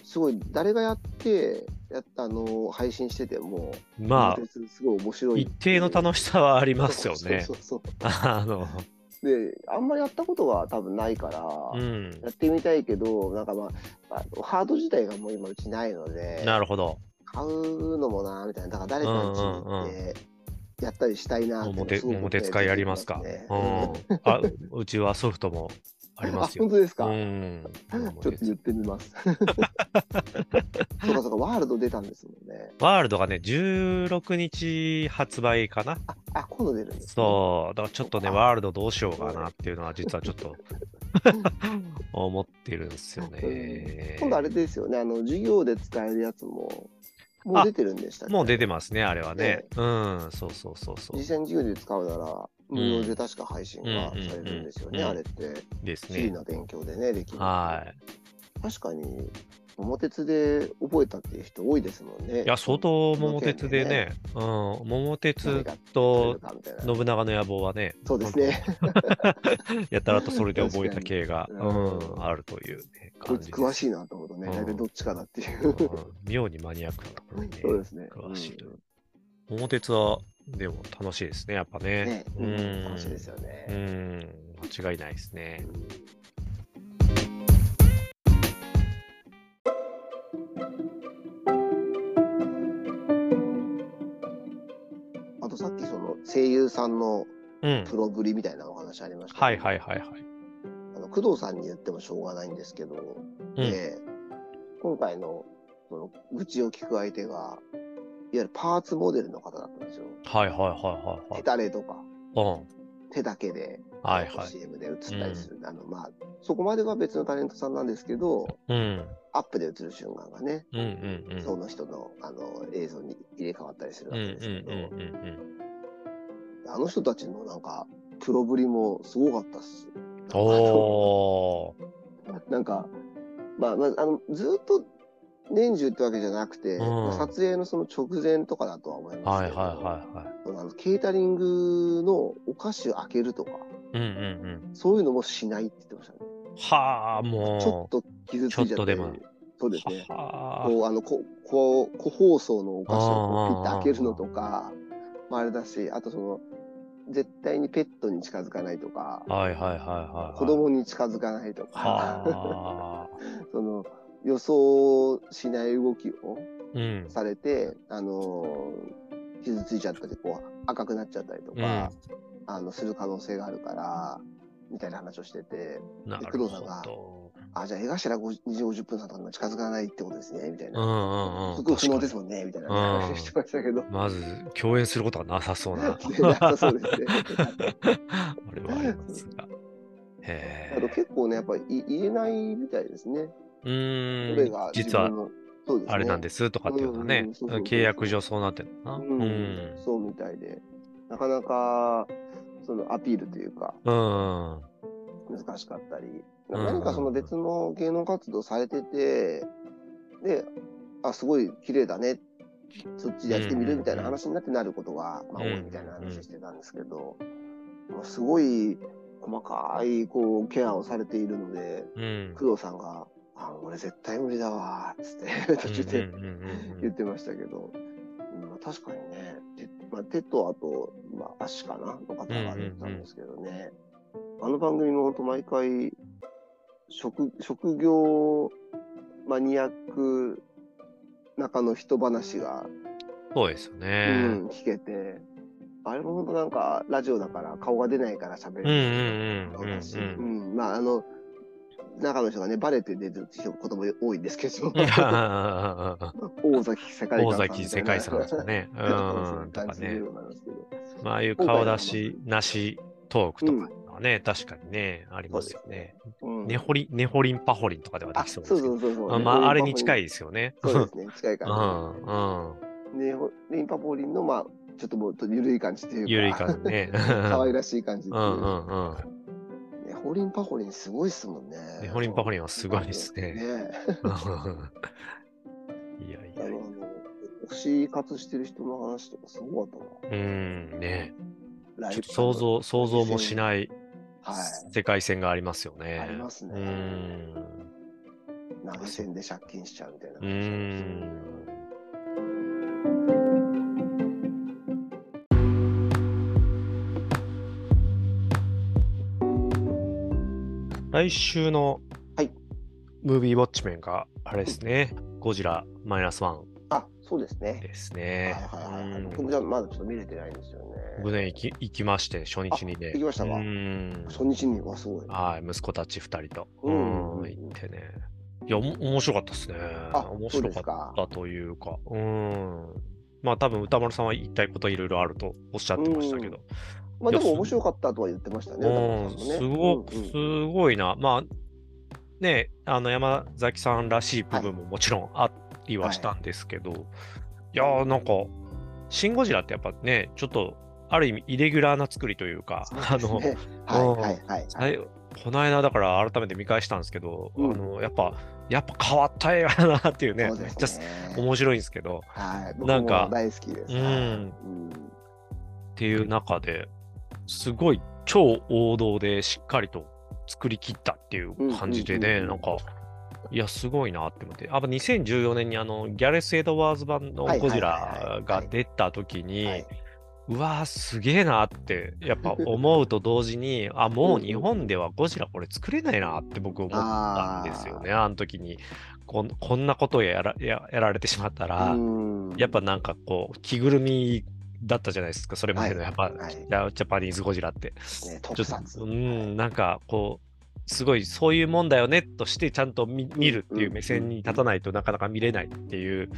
A: すごい、誰がやって、やったあの、配信してても、
B: まあ
A: すごい面白い
B: 一定の楽しさはありますよね
A: そ。うそうそう
B: あの、
A: で、あんまりやったことは多分ないから、
B: うん。
A: やってみたいけど、なんかまあ、ハード自体がもう今うちないので、
B: なるほど。
A: 買うのもな、みたいな。だから誰かに行って、やったりしたいなっていうの
B: 桃鉄、
A: すごくね
B: 桃鉄会やりますか。うん。あ、うちはソフトもありますよ
A: あ、本。当ですか、
B: うん。
A: ちょっと言ってみます。そうかそうか、ワールド出たんですもんね。
B: ワールドがね、16日発売かな。
A: あ、あ今度出るんです、ね、
B: そう、だからちょっとね、
A: あ
B: ワールドどうしようかなっていうのは、実はちょっと 思ってるんですよね。
A: 今度あれですよね、あの、授業で使えるやつも、もう出てるんでしたっけ？
B: もう出てますね、あれはね
A: ね。
B: うん、そうそうそうそう
A: 実。際に授業で使うなら、無料で確か配信がされるんですよね、
B: うん
A: あれって。
B: ですね。
A: 地理の勉強でね、できる。
B: はい。
A: 確かに、桃鉄で覚えたっていう人多いですもんね。
B: いや、相当桃鉄でね、うん、桃鉄と信長の野望はね、
A: そうですね。
B: やたらとそれで覚えた系が、
A: 確
B: うん、あるという、ね、
A: こいつ詳
B: い。
A: しいなと思うとね、
B: うん
A: 大体どっちかだっていう。
B: うん妙にマニアックなところにね、
A: そうですね。
B: 詳しいとい桃鉄は、でも楽しいですね、やっぱね。
A: ね、
B: う
A: うん
B: ん、
A: 楽しいですよ
B: う
A: ね。
B: ん、間違いないですね。
A: あとさっきその声優さんの
B: うん。
A: プロぶりみたいなお話ありましたけど
B: はいはいはいはい。
A: あの工藤さんに言ってもしょうがないんですけど、
B: うん
A: で今回のその愚痴を聞く相手が、ゆるパーツモデルの方だったんですよ。
B: はいはいはいはいはい
A: 手。だれとか、
B: うん。
A: 手だけで、
B: はいはい
A: CM で映ったりする。あの、まあ、そこまでは別のタレントさんなんですけど、
B: うん。
A: アップで映る瞬間がね、
B: うんうんうん。
A: その人のあの映像に入れ替わったりするわ
B: うんうん
A: けですけど、
B: うんうんうん。
A: あの人たちのなんか、プロぶりもすごかったっす。
B: おー。
A: なんか、まあ、まあ、あの、ずっと年中ってわけじゃなくて、
B: ん
A: まあ撮影のその直前とかだとは思いますけど、
B: はいはいはいはい。
A: あのケータリングのお菓子を開けるとか、
B: うんうんうん。
A: そういうのもしないって言ってましたね。
B: はあ、もう。
A: ちょっと傷ついちゃって。
B: ちょっとでも
A: そうですね。
B: はあ。
A: こう、あの、ここう、個包装のお菓子をピッて開けるのとか、まあ、あれだし、あとその、絶対にペットに近づかないとか、
B: はいはいはいはい。
A: 子供に近づかないとか、
B: はあ。
A: その、予想しない動きを
B: うん。
A: されて、あのー傷ついちゃったり、こう、赤くなっちゃったりとか、あの、する可能性があるから、みたいな話をしてて、
B: なる
A: 工藤さんが。あ、じゃあ、江頭2時50分さんとかにも近づかないってことですね、みたい
B: うん
A: な。
B: うんうん。
A: すごい不能です
B: 確
A: もんね、みたいな
B: うん
A: 話してましたけど。
B: まず、共演することはなさそうな。
A: ねなさそうですね。
B: あれはありますが。へえ。
A: 結構ね、やっぱりい言えないみたいですね。
B: う
A: それ。が
B: 実は
A: 自分のそうですね
B: あれなんですとかっていうのはね契約上そうなってるのかな。
A: う
B: うんん。
A: そうみたいで、なかなかそのアピールというか、
B: うん。
A: 難しかったり、
B: うん
A: 何かその別の芸能活動されてて、で、あ、すごい綺麗だね、そっちでやってみるみたいな話になってなることが、まあ、多いみたいな話してたんですけど、もうすごい細かいこうケアをされているので、
B: うん。
A: 工藤さんが、あ、俺絶対無理だわ、つって 途中で言ってましたけど、うんまあ、確かにね、手,、まあ、手とあと、まあ、足かなの方が言ってたんですけどね、あの番組も本当毎回職、職業マニアック中の人話が、
B: そうですよ
A: う
B: ね。
A: ん、聞けて、あれも本当なんかラジオだから顔が出ないから喋
B: うん
A: る
B: うんうん
A: だし、
B: うんうん。
A: うんまああの、中の人がね、バレて出ることも多いんですけど、大崎世界観
B: 大
A: さん
B: 崎世界さんですかね。うん。とかね。
A: ま
B: あ、ああいう顔出しなしトークとかはね、確かにね、ありますよね。
A: うん
B: ねほり、ねほりんぱほりんとかではで
A: あ、
B: きそ
A: そうう
B: ですけど。
A: そうそうそう。
B: あまあ、あれに近
A: い。
B: いですよね。
A: そうですね、近い
B: うん、
A: 感
B: うん。
A: じ。ね、リンパポリンの、まあ、ちょっともう、緩い感じというか、
B: ゆるい感じね。
A: 可愛らしい感じっていうう。
B: んうんうん。
A: ね、ホリンパホリンすごいっすもんね。
B: ねほりんぱほりんはすごいですね。
A: ね。
B: いやいや。
A: あの、推し活してる人の話とかすごかったな。
B: うん、ね。ちょっと想像、想像もしない
A: はい。
B: 世界線がありますよね。
A: ありますね
B: うん。
A: 投げ銭で借金しちゃうみたいな
B: う
A: 話。
B: ん。来週の
A: はい
B: ムービーウォッチメンがあれですね、ゴジラマイナスワン
A: あ、そうですね。
B: です
A: はい
B: ね。
A: はいはいはい。
B: うん
A: じゃあまだちょっと見れてないんですよね。
B: 僕ね、行き行きまして、初日にね。
A: あ行きましたか？
B: うん。
A: 初日にはすごい。
B: はい、息子たち2人と、
A: う
B: うんん、行ってね。いや、おも面白かったですね。
A: あ
B: 面白かったというか、うん。まあ多分歌丸さんは言いたいこといろいろあるとおっしゃってましたけど、
A: まあでも面白かったとは言ってましたね。
B: うん、すごく、
A: うんうん。
B: すごいな。まあ、ね、あの山崎さんらしい部分ももちろんありはしたんですけど、い、やーなんか、シン・ゴジラってやっぱね、ちょっと、ある意味イレギュラーな作りというか、あの、
A: そうですね。はいはいはいはい。
B: はい。この間だから改めて見返したんですけど、
A: うん。
B: あのやっぱやっぱ変わった映画だなっていうねめっちゃ面白いんですけど。
A: はい。僕
B: なんか
A: も大好きです。
B: うん。
A: はいうん。
B: っていう中ですごい超王道でしっかりと作り切ったっていう感じでね、
A: うんうん。うんうん
B: なんかいやすごいなって思って。あ2014年にあのギャレス・エドワーズ版の
A: はいはいはいはい
B: ゴジラが出た時に、
A: はい。
B: うわーすげえなってやっぱ思うと同時に あもう日本ではゴジラこれ作れないなって僕思ったんですよねあの時に。こんこんなことをやらややられてしまったら、
A: うん。
B: やっぱなんかこう着ぐるみだったじゃないですかそれまでの
A: はい。
B: やっぱ、
A: はい。
B: ジャパニーズゴジラって。
A: ね
B: うんなんかこうすごいそういうもんだよねとしてちゃんと見見るっていう目線に立たないとなかなか見れないっていう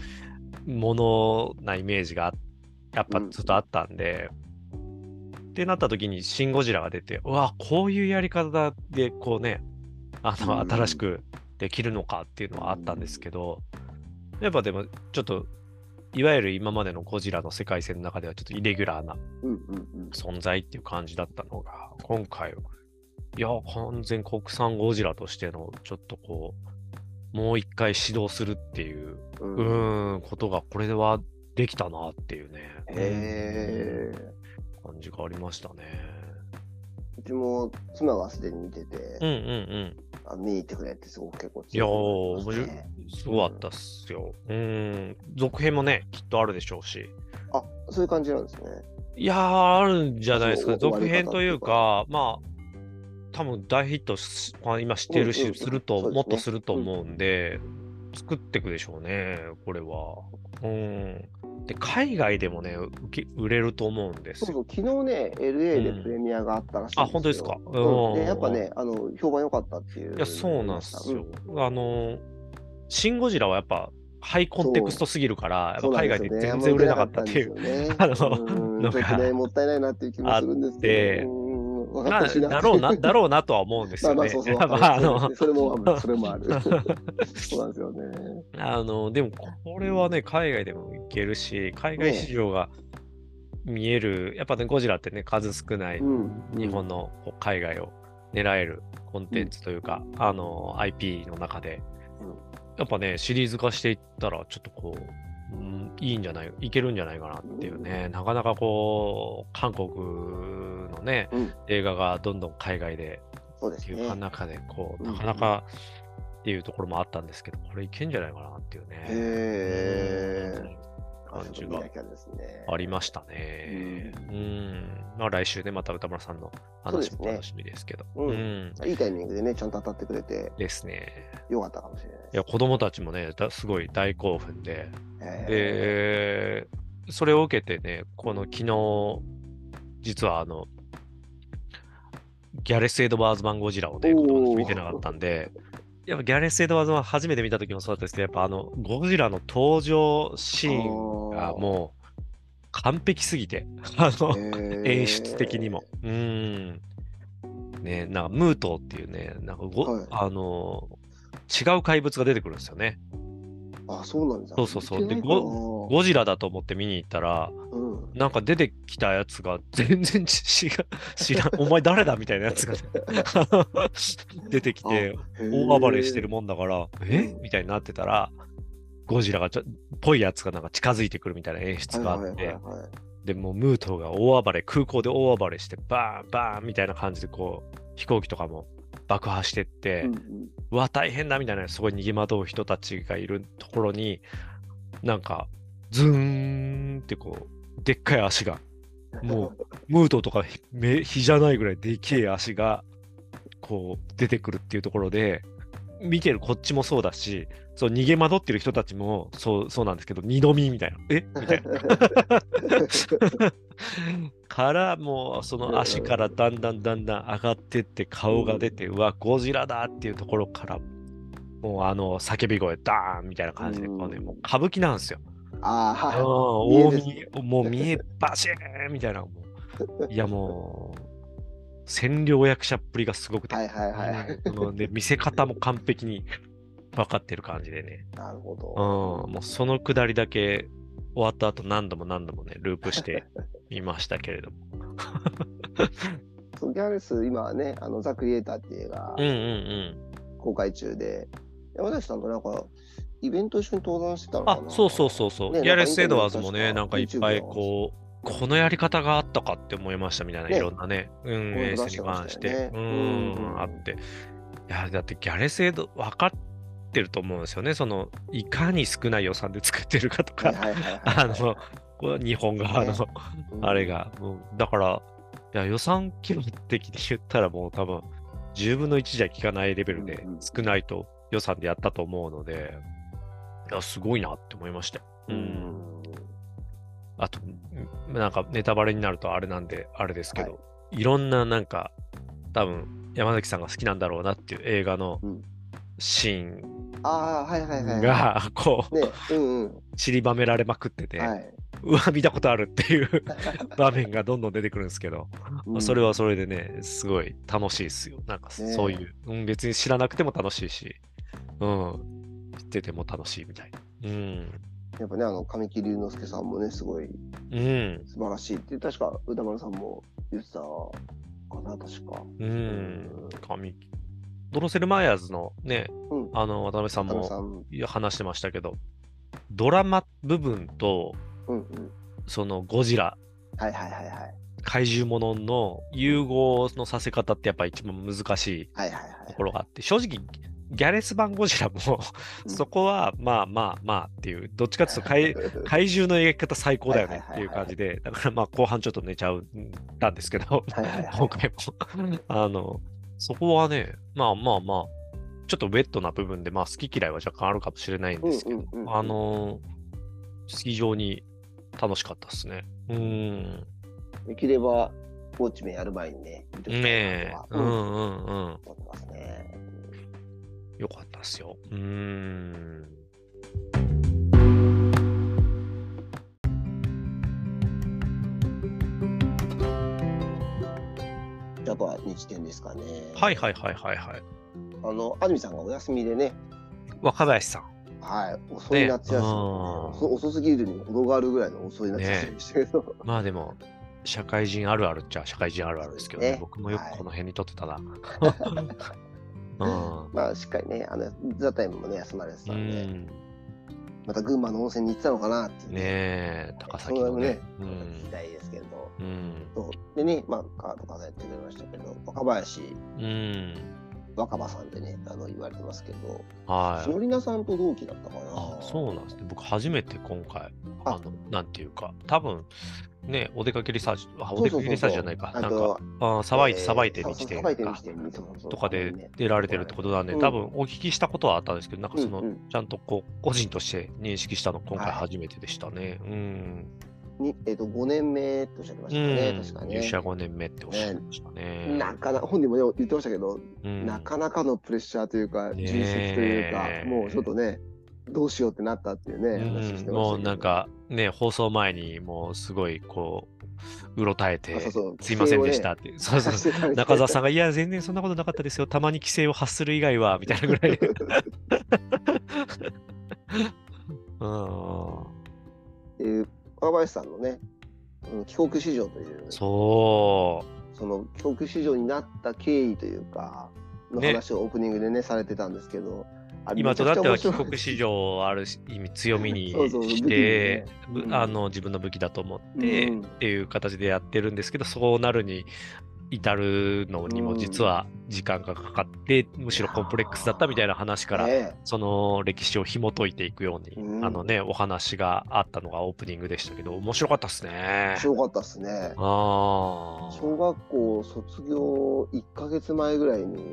B: ものなイメージがあやっぱずっとあったんで、ってなった時にシン・ゴジラが出てうわこういうやり方でこうねあの
A: うん。
B: 新しくできるのかっていうのはあったんですけど、やっぱでもちょっといわゆる今までのゴジラの世界線の中ではちょっとイレギュラーな存在っていう感じだったのが今回いや、完全国産ゴジラとしての、ちょっとこう、もう一回始動するっていう、
A: う。
B: うんーん、ことが、これではできたなっていうね。感じがありましたね。
A: うちも妻がすでに見てて、
B: うんうんうん。
A: あ見に行ってくれってすごく結構
B: いやー、
A: 強
B: 面白い
A: す
B: ごかったっすよ。うん。続編もね、きっとあるでしょうし。
A: あ、そういう感じなんですね。
B: いやー、あるんじゃないですか。
A: そう
B: 続編というか、まあ、多分大ヒットし、まあ、今知ってるし、
A: うんうん
B: すると、
A: そうですね
B: もっとすると思うんで、作っていくでしょうね、これは。うん。で、海外でもね、売れると思うんですよ。
A: そうそう、昨日ね、LA でプレミアがあったらしいんですよ。
B: あ本当ですか？
A: うん、やっぱね、あの、評判良かったっていう。
B: いや、そうなんですよ。あの、シン・ゴジラはやっぱ、ハイコンテクストすぎるから、海外で全然売れなかったっていう。
A: う。
B: あの
A: うん
B: のが
A: ね、もったいないなっていう気もするんですけど。うん分か
B: まあ。だろうな、だろうなとは思うんですよね。
A: まあまあ、そうそう。
B: まああの
A: それもある、それもある。そうなんですよね。
B: あの、でもこれはね、海外でもいけるし、海外市場が見える、やっぱね、ゴジラってね、数少ない
A: うん。
B: 日本の海外を狙えるコンテンツというか、あの、IP の中で
A: うん、
B: やっぱね、シリーズ化していったら、ちょっとこう、うんいいんじゃない、いけるんじゃないかなっていうね、なかなかこう、韓国のね、
A: うん
B: 映画がどんどん海外で
A: そうですね
B: っていう。中で、こう、
A: うん
B: なかなかっていうところもあったんですけど、これいけんじゃないかなっていうね。感じが。ありましたね。うん。まあ来週ね、また歌村さんの話も楽しみですけど。
A: うん
B: うん
A: いいタイミングでね、ちゃんと当たってくれて
B: ですね。
A: よかったかもしれない。
B: いや、子供たちもね、だすごい大興奮で、
A: へ
B: で、それを受けてね、この昨日、実はあの、ギャレス・エドワーズ版ゴジラをね、見てなかったんで、やっぱギャレス・エドワーズ版初めて見た時もそうだったんですけど、やっぱあの、ゴジラの登場シーンがもう完璧すぎて、あの、
A: ー
B: 演出的にも。。うーん。ねなんかムートーっていうね、なんかご、
A: はい
B: あの違う怪物が出てくるんですよね。
A: あ、そうなんです
B: そうそうそう。
A: 見てないか。な
B: ゴジラだと思って見に行ったら、
A: うん。
B: なんか出てきたやつが 全然ち知ら知らん、お前誰だみたいなやつが 出てきて、大暴れしてるもんだから、え？みたいになってたら、ゴジラがちょっぽいやつがなんか近づいてくるみたいな演出があってで、もうムートが大暴れ、空港で大暴れして、バーンバーンみたいな感じでこう、飛行機とかも爆破してって、
A: うんうん。
B: うわ、大変だみたいな、すごい逃げ惑う人たちがいるところに、なんか、ズーンってこう、でっかい足が、もう、ムートとか比じゃないぐらいでけえ足が、こう、出てくるっていうところで、見てるこっちもそうだし、そう、逃げ惑ってる人たちも、そう、そうなんですけど、二度見みたいな。え？みたいな。から、もう、その足からだんだんだんだん上がってって、顔が出て、うわ、ゴジラだっていうところから、もう、あの、叫び声、ダーンみたいな感じで、こうね、もう歌舞伎なんですよ。
A: あはい。
B: 大見もう見え、バシーンみたいな、もう。いや、もう、占領役者っぷりがすごくて、
A: はいはいはい。
B: 見せ方も完璧に分かってる感じでね。
A: なるほ
B: うん、
A: ど。
B: もうそのくだりだけ終わった後何度も何度もね、ループしてみましたけれども。
A: ギャレス、今はね、あのザ・クリエイターっていう映画
B: うんうん
A: 公開中で、山崎さんとなんか、イベント一緒に登壇してた
B: うん。
A: のかな、
B: あそうそうそうそう。
A: ね
B: ギャレス・エドワーズもね、
A: な
B: なんんかいっぱいこう、このやり方があったかって思いましたみたいな、
A: ね
B: いろんなね、うん、
A: こういう
B: 演出に関して。
A: ね
B: う
A: うん
B: ん、あって。いや、だってギャレス・エド、分かってると思うんですよね。その、いかに少ない予算で作ってるかとか、あの、日本側の、あれが、もうだから、いや予算規模的に言ったらもう多分、10分の1じゃ効かないレベルで少ないと予算でやったと思うので、いや、すごいなって思いましたよ。う。
A: うん。ん。
B: あと、んなんかネタバレになるとあれなんで、あれですけど、、
A: はい
B: ろんななんか、多分、山崎さんが好きなんだろうなっていう映画の
A: うん
B: シー。ンが、こう、
A: ね、うんうん。
B: 散りばめられまくってて、
A: はい。
B: うわ、見たことあるっていう 場面がどんどん出てくるんですけど、まあそれはそれでね、すごい楽しいですよ。なんかそういう、うん、別に知らなくても楽しいし、うん、知ってても楽しいみたいな。うん、
A: やっぱね、あの、神木隆之介さんもね、すごい
B: うん、
A: 素晴らしいって、確か歌丸さんも言ってたかかな、確か。
B: うん。神ドロセル・マイヤーズのね、
A: うん。
B: あの、渡辺さんも話してましたけど、ドラマ部分と、
A: うんうん。
B: そのゴジラ、
A: はいはいはいはい。
B: 怪獣ものの融合のさせ方ってやっぱ一番難しい。ところがあって、正直、ギャレス版ゴジラも、
A: うん
B: そこはまあまあまあっていう、どっちかっていうと怪 怪獣の描き方最高だよねっていう感じで、だからまあ後半ちょっと寝ちゃったんですけど、今回も。あの、そこはね、まあまあまあ、ちょっとウェットな部分で、まあ好き嫌いは若干あるかもしれないんですけど、
A: うんうんうんうん
B: あの、非常に楽しかったですね。うん。
A: できれば、ウォッチメンやる前にね、
B: ねえうんうんうん。
A: 思ってますね。
B: よかったっすよ。うーん。
A: じゃあ、あとは日展ですかね。
B: はいはいはいはいはい。
A: あの、安住さんがお休みでね、
B: 若林さん。
A: はい、遅い夏休み、
B: ね
A: 遅遅すぎるにも程があるぐらいの遅い夏休みでしたけど、
B: まあでも、社会人あるあるっちゃ社会人あるあるですけどね。僕もよく
A: はい
B: この辺に撮ってたな。
A: まあ、しっかりね、あの、ザ・タイムもね、休まれて
B: うん。う
A: たんで、
B: ん。
A: また群馬の温泉に行ってたのかなっていう
B: ねえ、高崎の
A: ね
B: ね。、う
A: また聞き
B: ん。
A: たいですけど、
B: うん。
A: そうでね、まあ、カード数えてくれましたけど、若林、
B: うん。
A: 若葉さんでね、あの言われてますけど、
B: はい。
A: しのりなさんと同期だったかな。
B: あ、そうなんですね。僕初めて今回、
A: あ
B: あの、なんていうか、多分、ね、お出かけリサーチ、あ、お出かけリサーチじゃないか。なんか、あさばいて、
A: えー
B: さばいて
A: そうそう
B: 道で
A: さばいて
B: とかで
A: ね
B: 出られてるってことなんで、
A: うん
B: 多分お聞きしたことはあったんですけど、なんかその、ちゃんとこう、個人として認識したの今回
A: はい
B: 初めてでしたね。うん。
A: に、えっ、と、5年目っておっしゃってま
B: う
A: したかね、
B: ん
A: 確かね。
B: 入社5年目っておっしゃってましたね。
A: なかなか、本人もね言ってましたけど、
B: うん
A: なかなかのプレッシャーというか、
B: ねえ
A: 重責というか、もうちょっとね、どうしようってなったっていうね、話してました
B: もうなん、かね、放送前にもうすごいこう、うろたえて
A: あそうそう、
B: すいませんでしたって。そうそう 中澤さんが、いや、全然そんなことなかったですよ。たまに規制を発する以外は、みたいなぐらい。うん。
A: で若林さんのね、うん帰国子女という、
B: そ
A: その帰国子女になった経緯というか、の
B: ね。
A: 話をオープニングでね、されてたんですけど、
B: 今となっては帰国子女をある意味強みに して、あの自分の武器だと思って、
A: うん。
B: っていう形でやってるんですけど、そうなるに至るのにも実は時間がかかって、むしろコンプレックスだったみたいな話から、
A: ね
B: その歴史を紐解いていくように、
A: うん
B: あのね、お話があったのがオープニングでしたけど、面白かったですね
A: 面。白かったですね。
B: ああ。
A: 小学校卒業1ヶ月前ぐらいに、
B: うんうんうん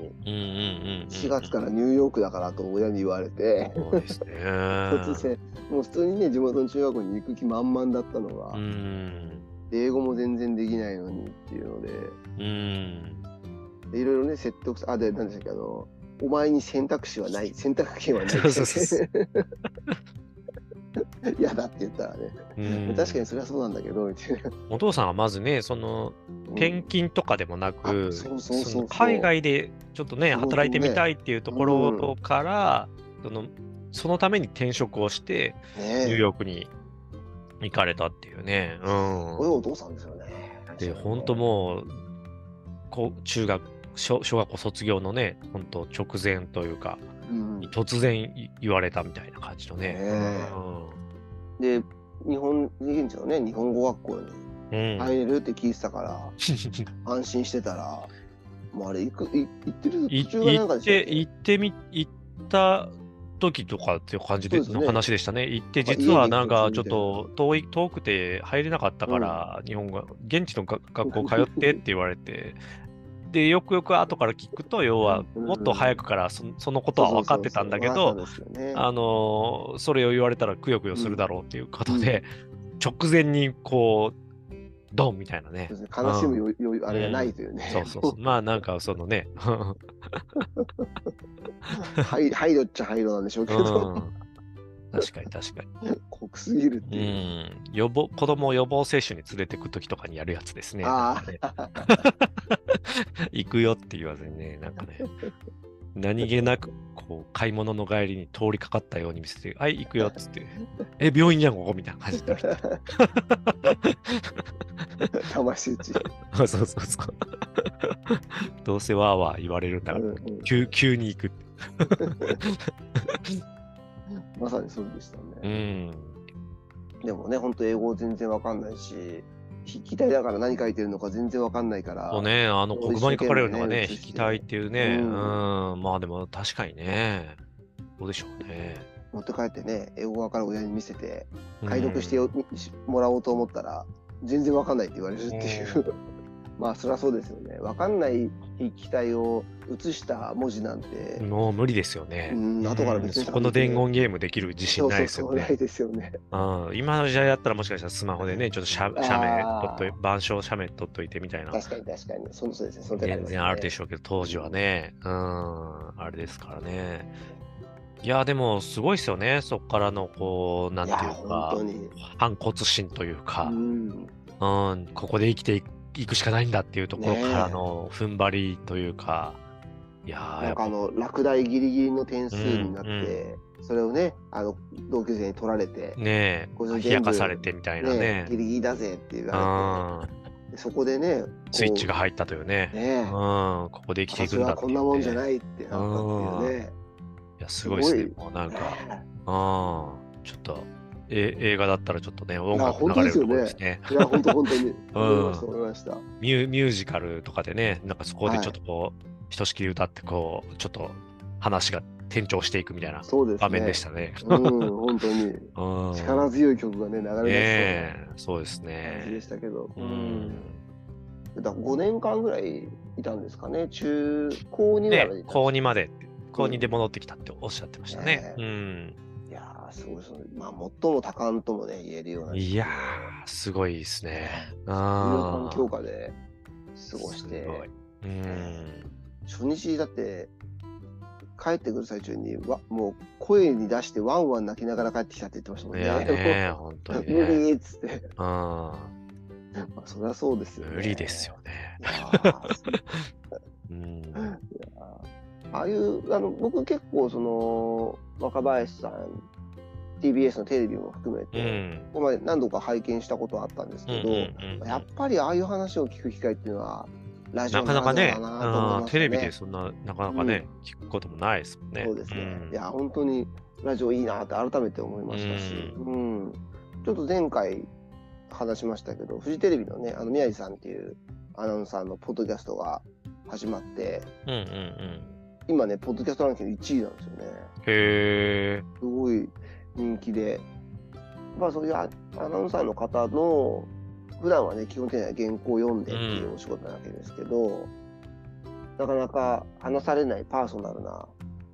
B: うん。
A: 4月からニューヨークだからと親に言われて、
B: そうですね。
A: 突然、もう普通にね、地元の中学校に行く気満々だったのが、
B: うん。
A: で英語も全然できないのにっていうので、
B: うん。
A: でいろいろね、説得あ、で、なんでしたっけ、あの、お前に選択肢はない、選択権はない 嫌だって言ったらね、
B: うん
A: 確かにそれはそうなんだけど、みたいな。
B: お父さんはまずね、その転勤とかでもなく、海外でちょっとね、働いてみたいっていうところから、そのそのために転職をして、
A: ね
B: ニューヨークに行かれたっていうね。
A: これ
B: うん。
A: お父さんですよね。
B: で、本当もう中学小、小学校卒業のね、本当直前というか、
A: うん、
B: 突然い言われたみたいな感じのね。
A: ねで、日本、現地のね、日本語学校に
B: うん。うん
A: 入れるって聞いてたから、安心してたら、もうあれ、行く、い行ってる
B: い
A: 途中がなんか
B: 行っ
A: でしたっけ？
B: て、行ってみ、行った時とかっていう感じでの話でしたね。行って、実はなんかちょっと遠い、遠くて入れなかったから、日本が、現地のが学校通ってって言われて、で、よくよく後から聞くと、要は、
A: うん。
B: もっと早くからそそのことは分かってたんだけど、あのーそれを言われたらくよくよするだろうっていうことで、直前にこう、ドンみたいなね。
A: ね。悲しむ余余裕あれがないというね。
B: そうそうそう。まあなんかそのね、
A: はい配慮っちゃ配慮なんでしょうけ
B: う
A: ど、
B: ん、確かに確かに。
A: 濃くすぎるって
B: う
A: いう。
B: ん、予防子供を予防接種に連れてくときとかにやるやつですね。ね。行くよって言わずにね、なんかね、何気なく、こう、買い物の帰りに通りかかったように見せて、はい、行くよっつって、え、病院じゃん、ここみたいな感じになる。
A: 魂打ち。
B: そうそうそう。どうせわーわー言われるんだから、
A: うんうん
B: 急急に行く。
A: まさにそうでした
B: う
A: ね。
B: ん。
A: でもね、本当英語全然わかんないし、筆記体だから何書いてるのか全然わかんないから。
B: そうね、あの黒板に書かれるのがね、
A: 一生懸命ね
B: 引きたいっていうね、
A: う
B: うん。ん、まあでも確かにね、どうでしょうね。
A: 持って帰ってね、英語わかる親に見せて、
B: うん。
A: 解読してよ、しもらおうと思ったら、全然わかんないって言われるっていう。まあ、そりゃそうですよね。わかんない筆記体を写した文字なんて、
B: もう無理ですよね。
A: うん後から別に
B: うんそこの伝言ゲームできる自信ないですよね。
A: ないですよね。
B: うん今の時代だったらもしかしたらスマホでね、ちょっと写写メ撮っとい板書写メ撮っといてみたいな。
A: 確かに確かに。そのそうですね。その
B: 全然あるで
A: ょ
B: しょうけど、当時はね、うん、あれですからね。いや、でも、すごいですよね。そこからの、こう、なんていうか。反骨心というか
A: う、ん。
B: うん、ここで生きていいくしかないんだっていうところからの踏ん張りというか、いやー、
A: なんかあの、落第ギリギリの点数になっ
B: うん
A: て、それをね、あの、同級生に取られて、
B: ねえ、冷やかされてみたいな
A: ね。
B: ね、
A: ギリギリだぜって言
B: う
A: われて、
B: ん、
A: でそこでね、
B: スイッチが入ったというね、
A: ね
B: うん、ここで生きていくんだって。
A: こんなもんじゃないってなったっていうね。
B: いや、すごいですね。
A: す。
B: もうなんか、
A: ね
B: うん、ちょっと、え映画だったらちょっとね、音
A: や
B: 楽流れるところですね。
A: いや、本当本当に。思いました、思いました。
B: ミュミュージカルとかでね、なんかそこでちょっとこう、ひとしきり歌って、こう、ちょっと話が転調していくみたいな。場面でしたね。
A: うん、本当に。
B: うん
A: 力強い曲がね、流れ
B: ね
A: 出
B: え、そうです
A: そうな感じで
B: ね。
A: したけど。
B: う
A: うん
B: ん。
A: だ5年間ぐらいいたんですかね。中、高2ぐらいまで
B: ね高2まで高2で戻ってきたっておっしゃってましたね。
A: ね
B: うん。
A: いやー、すごい、そのまあ、最も多感ともね、言えるような。
B: いやー、すごいですね。
A: そういう環
B: あ
A: 境下で過ごして
B: うん。
A: 初日だって、帰ってくる最中にわ、もう声に出してワンワン泣きながら帰ってきたって言ってましたもん
B: い
A: ね。
B: やね、本当に
A: 無
B: ね。
A: 理っつって。
B: うん。
A: まあ、そりゃそうですよね。
B: 無理ですよね。
A: ああいう、あの、僕結構その、若林さん、TBS のテレビも含め
B: う
A: て、
B: ん。
A: ここまで何度か拝見したことはあったんですけど、やっぱりああいう話を聞く機会っていうのは、ラジオ
B: なかなかね、テレビでそんな、なかなかね、聞くこともないですもんね。
A: そうですね。
B: ん
A: いや、本当にラジオいいなって改めて思いましたし、うん。ちょっと前回話しましたけど、フジテレビのね、あの宮治さんっていうアナウンサーのポッドキャストが始まって、
B: うんうんうん。
A: 今ね、ポッドキャストランキング1位なんですよね。
B: へえ。
A: すごい人気で、まあそういうアアナウンサーの方の、普段はね、基本的には原稿を読んでっていうお仕事なわけですけど、なかなか話されないパーソナルな、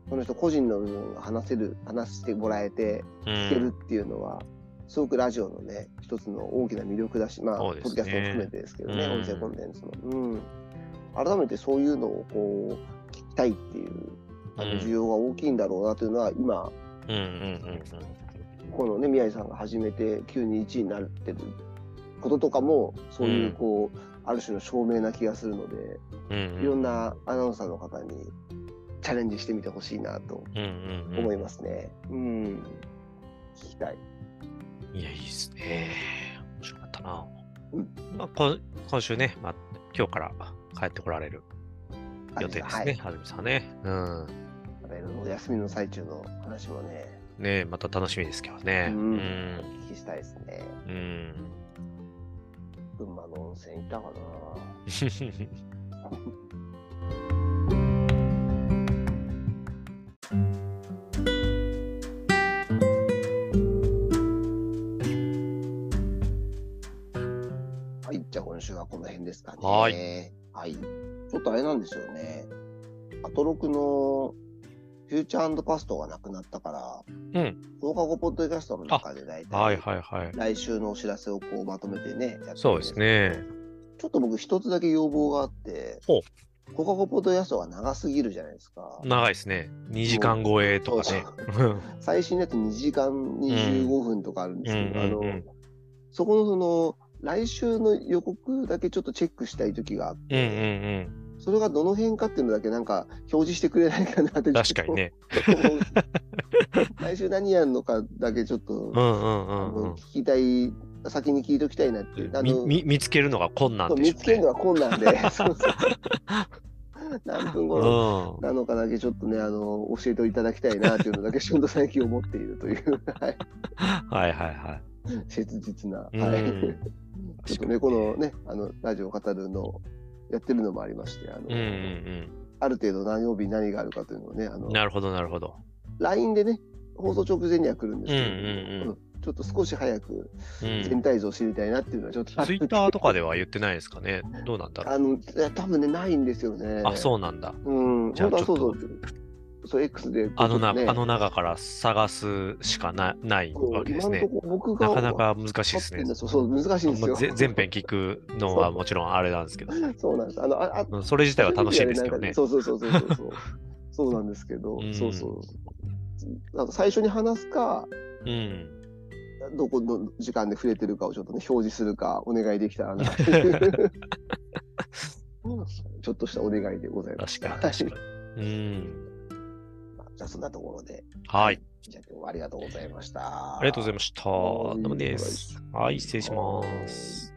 A: その人個人の部分が話せる、話してもらえて
B: う
A: 聞ける
B: ん。
A: っていうのは、すごくラジオのね、一つの大きな魅力だし、まあ、ポッドキャストも含めてですけどね、
B: うん
A: 音声コンテンツの。うん。改めてそういうのをこう、聞きたいっていう、あの
B: うん
A: 需要が大きいんだろうなというのは、今、
B: うんうんうん
A: このね、宮治さんが始めて急に1位になってることとかも、そういううんこう、ある種の証明な気がするので、
B: うん。うんうん
A: いろんなアナウンサーの方にチャレンジしてみてほしいなと
B: うんうんうん
A: 思いますね。うん。聞きたい。
B: いや、いいですね。面白かったな。
A: うん
B: まあ、今今週ね、まあ、今日から帰ってこられる予定ですね、
A: はい。
B: はずみさんね。うん。
A: あの休みの最中の話もね、
B: ねまた楽しみですけどね。
A: う
B: うんん。
A: お聞きしたいですね。
B: うん。
A: 群馬の温泉行ったかな。はい、じゃあ今週はこの辺ですかね。
B: はい。
A: はい。ちょっとあれなんですよね。アトロクのフューチャーパストがなくなったから、
B: うん。
A: 放課後ポッドキャストの中で大体、
B: はいはいはい。
A: 来週のお知らせをこうまとめてね、やって
B: そうですね。
A: ちょっと僕一つだけ要望があって放課後ポッドキャストが長すぎるじゃないですか。
B: 長いですね。2時間超えとかね。
A: 最新のやつ2時間25分とかあるんですけど、あの、そこのその、来週の予告だけちょっとチェックしたい時があっ
B: うんうんう
A: て、
B: ん。
A: それがどの辺かっていうのだけなんか表示してくれないかなって
B: 確かにね。
A: 来週 何やるのかだけちょっと、
B: うんうんうんうん。
A: 聞きたい、先に聞いときたいなっていう。あの
B: 見つけるのが困難でね。
A: 見つけるのは困難で、そうそう何分頃
B: うん。
A: なのかだけちょっとね、あの教えていただきたいなっていうのだけ、ちょっと最近思っているという、はい、
B: はいはいはい。
A: 切実な、
B: うん。
A: はい、ちょっとね、このね、あのラジオを語るのやってるのもありまして、あの
B: うんうん
A: ある程度何曜日に何があるかというのをね、あの
B: うん。なるほどなるほど。
A: LINE でね、放送直前には来るんですけど、
B: うんうんうん
A: うんちょっと少し早く
B: うん。
A: 全体像を知りたいなっていうのはちょっと
B: ツイッターとかでは言ってないですかね？どうなんだろう。
A: あの、いや多分ね、ないんですよね。
B: あ、そうなんだ。
A: う。うん、
B: じゃあ
A: そうそう。そう、X で。
B: あのな、
A: ね
B: あの中から探すしかなないわけですね。
A: 僕が
B: なかなか難しいですね。
A: そうそう、難しいんですよ。
B: 全編聞くのはもちろんあれなんですけど、
A: そう なんです。あの、あ、あ
B: うんそれ自体は楽しいですけどね。
A: そうそうそうそうそうそう。そうなんですけど、
B: うん
A: そうそう。なんか最初に話すか、
B: うん。
A: どこの時間で触れてるかをちょっとね、表示するか、お願いできたらな。ちょっとしたお願いでございます。
B: 確かに確かに。うん。
A: じゃあ、そんなところで。
B: はい。
A: じゃあ、今日はありがとうございました。
B: ありがとうございました。
A: はい
B: どうもです。はい、失礼します。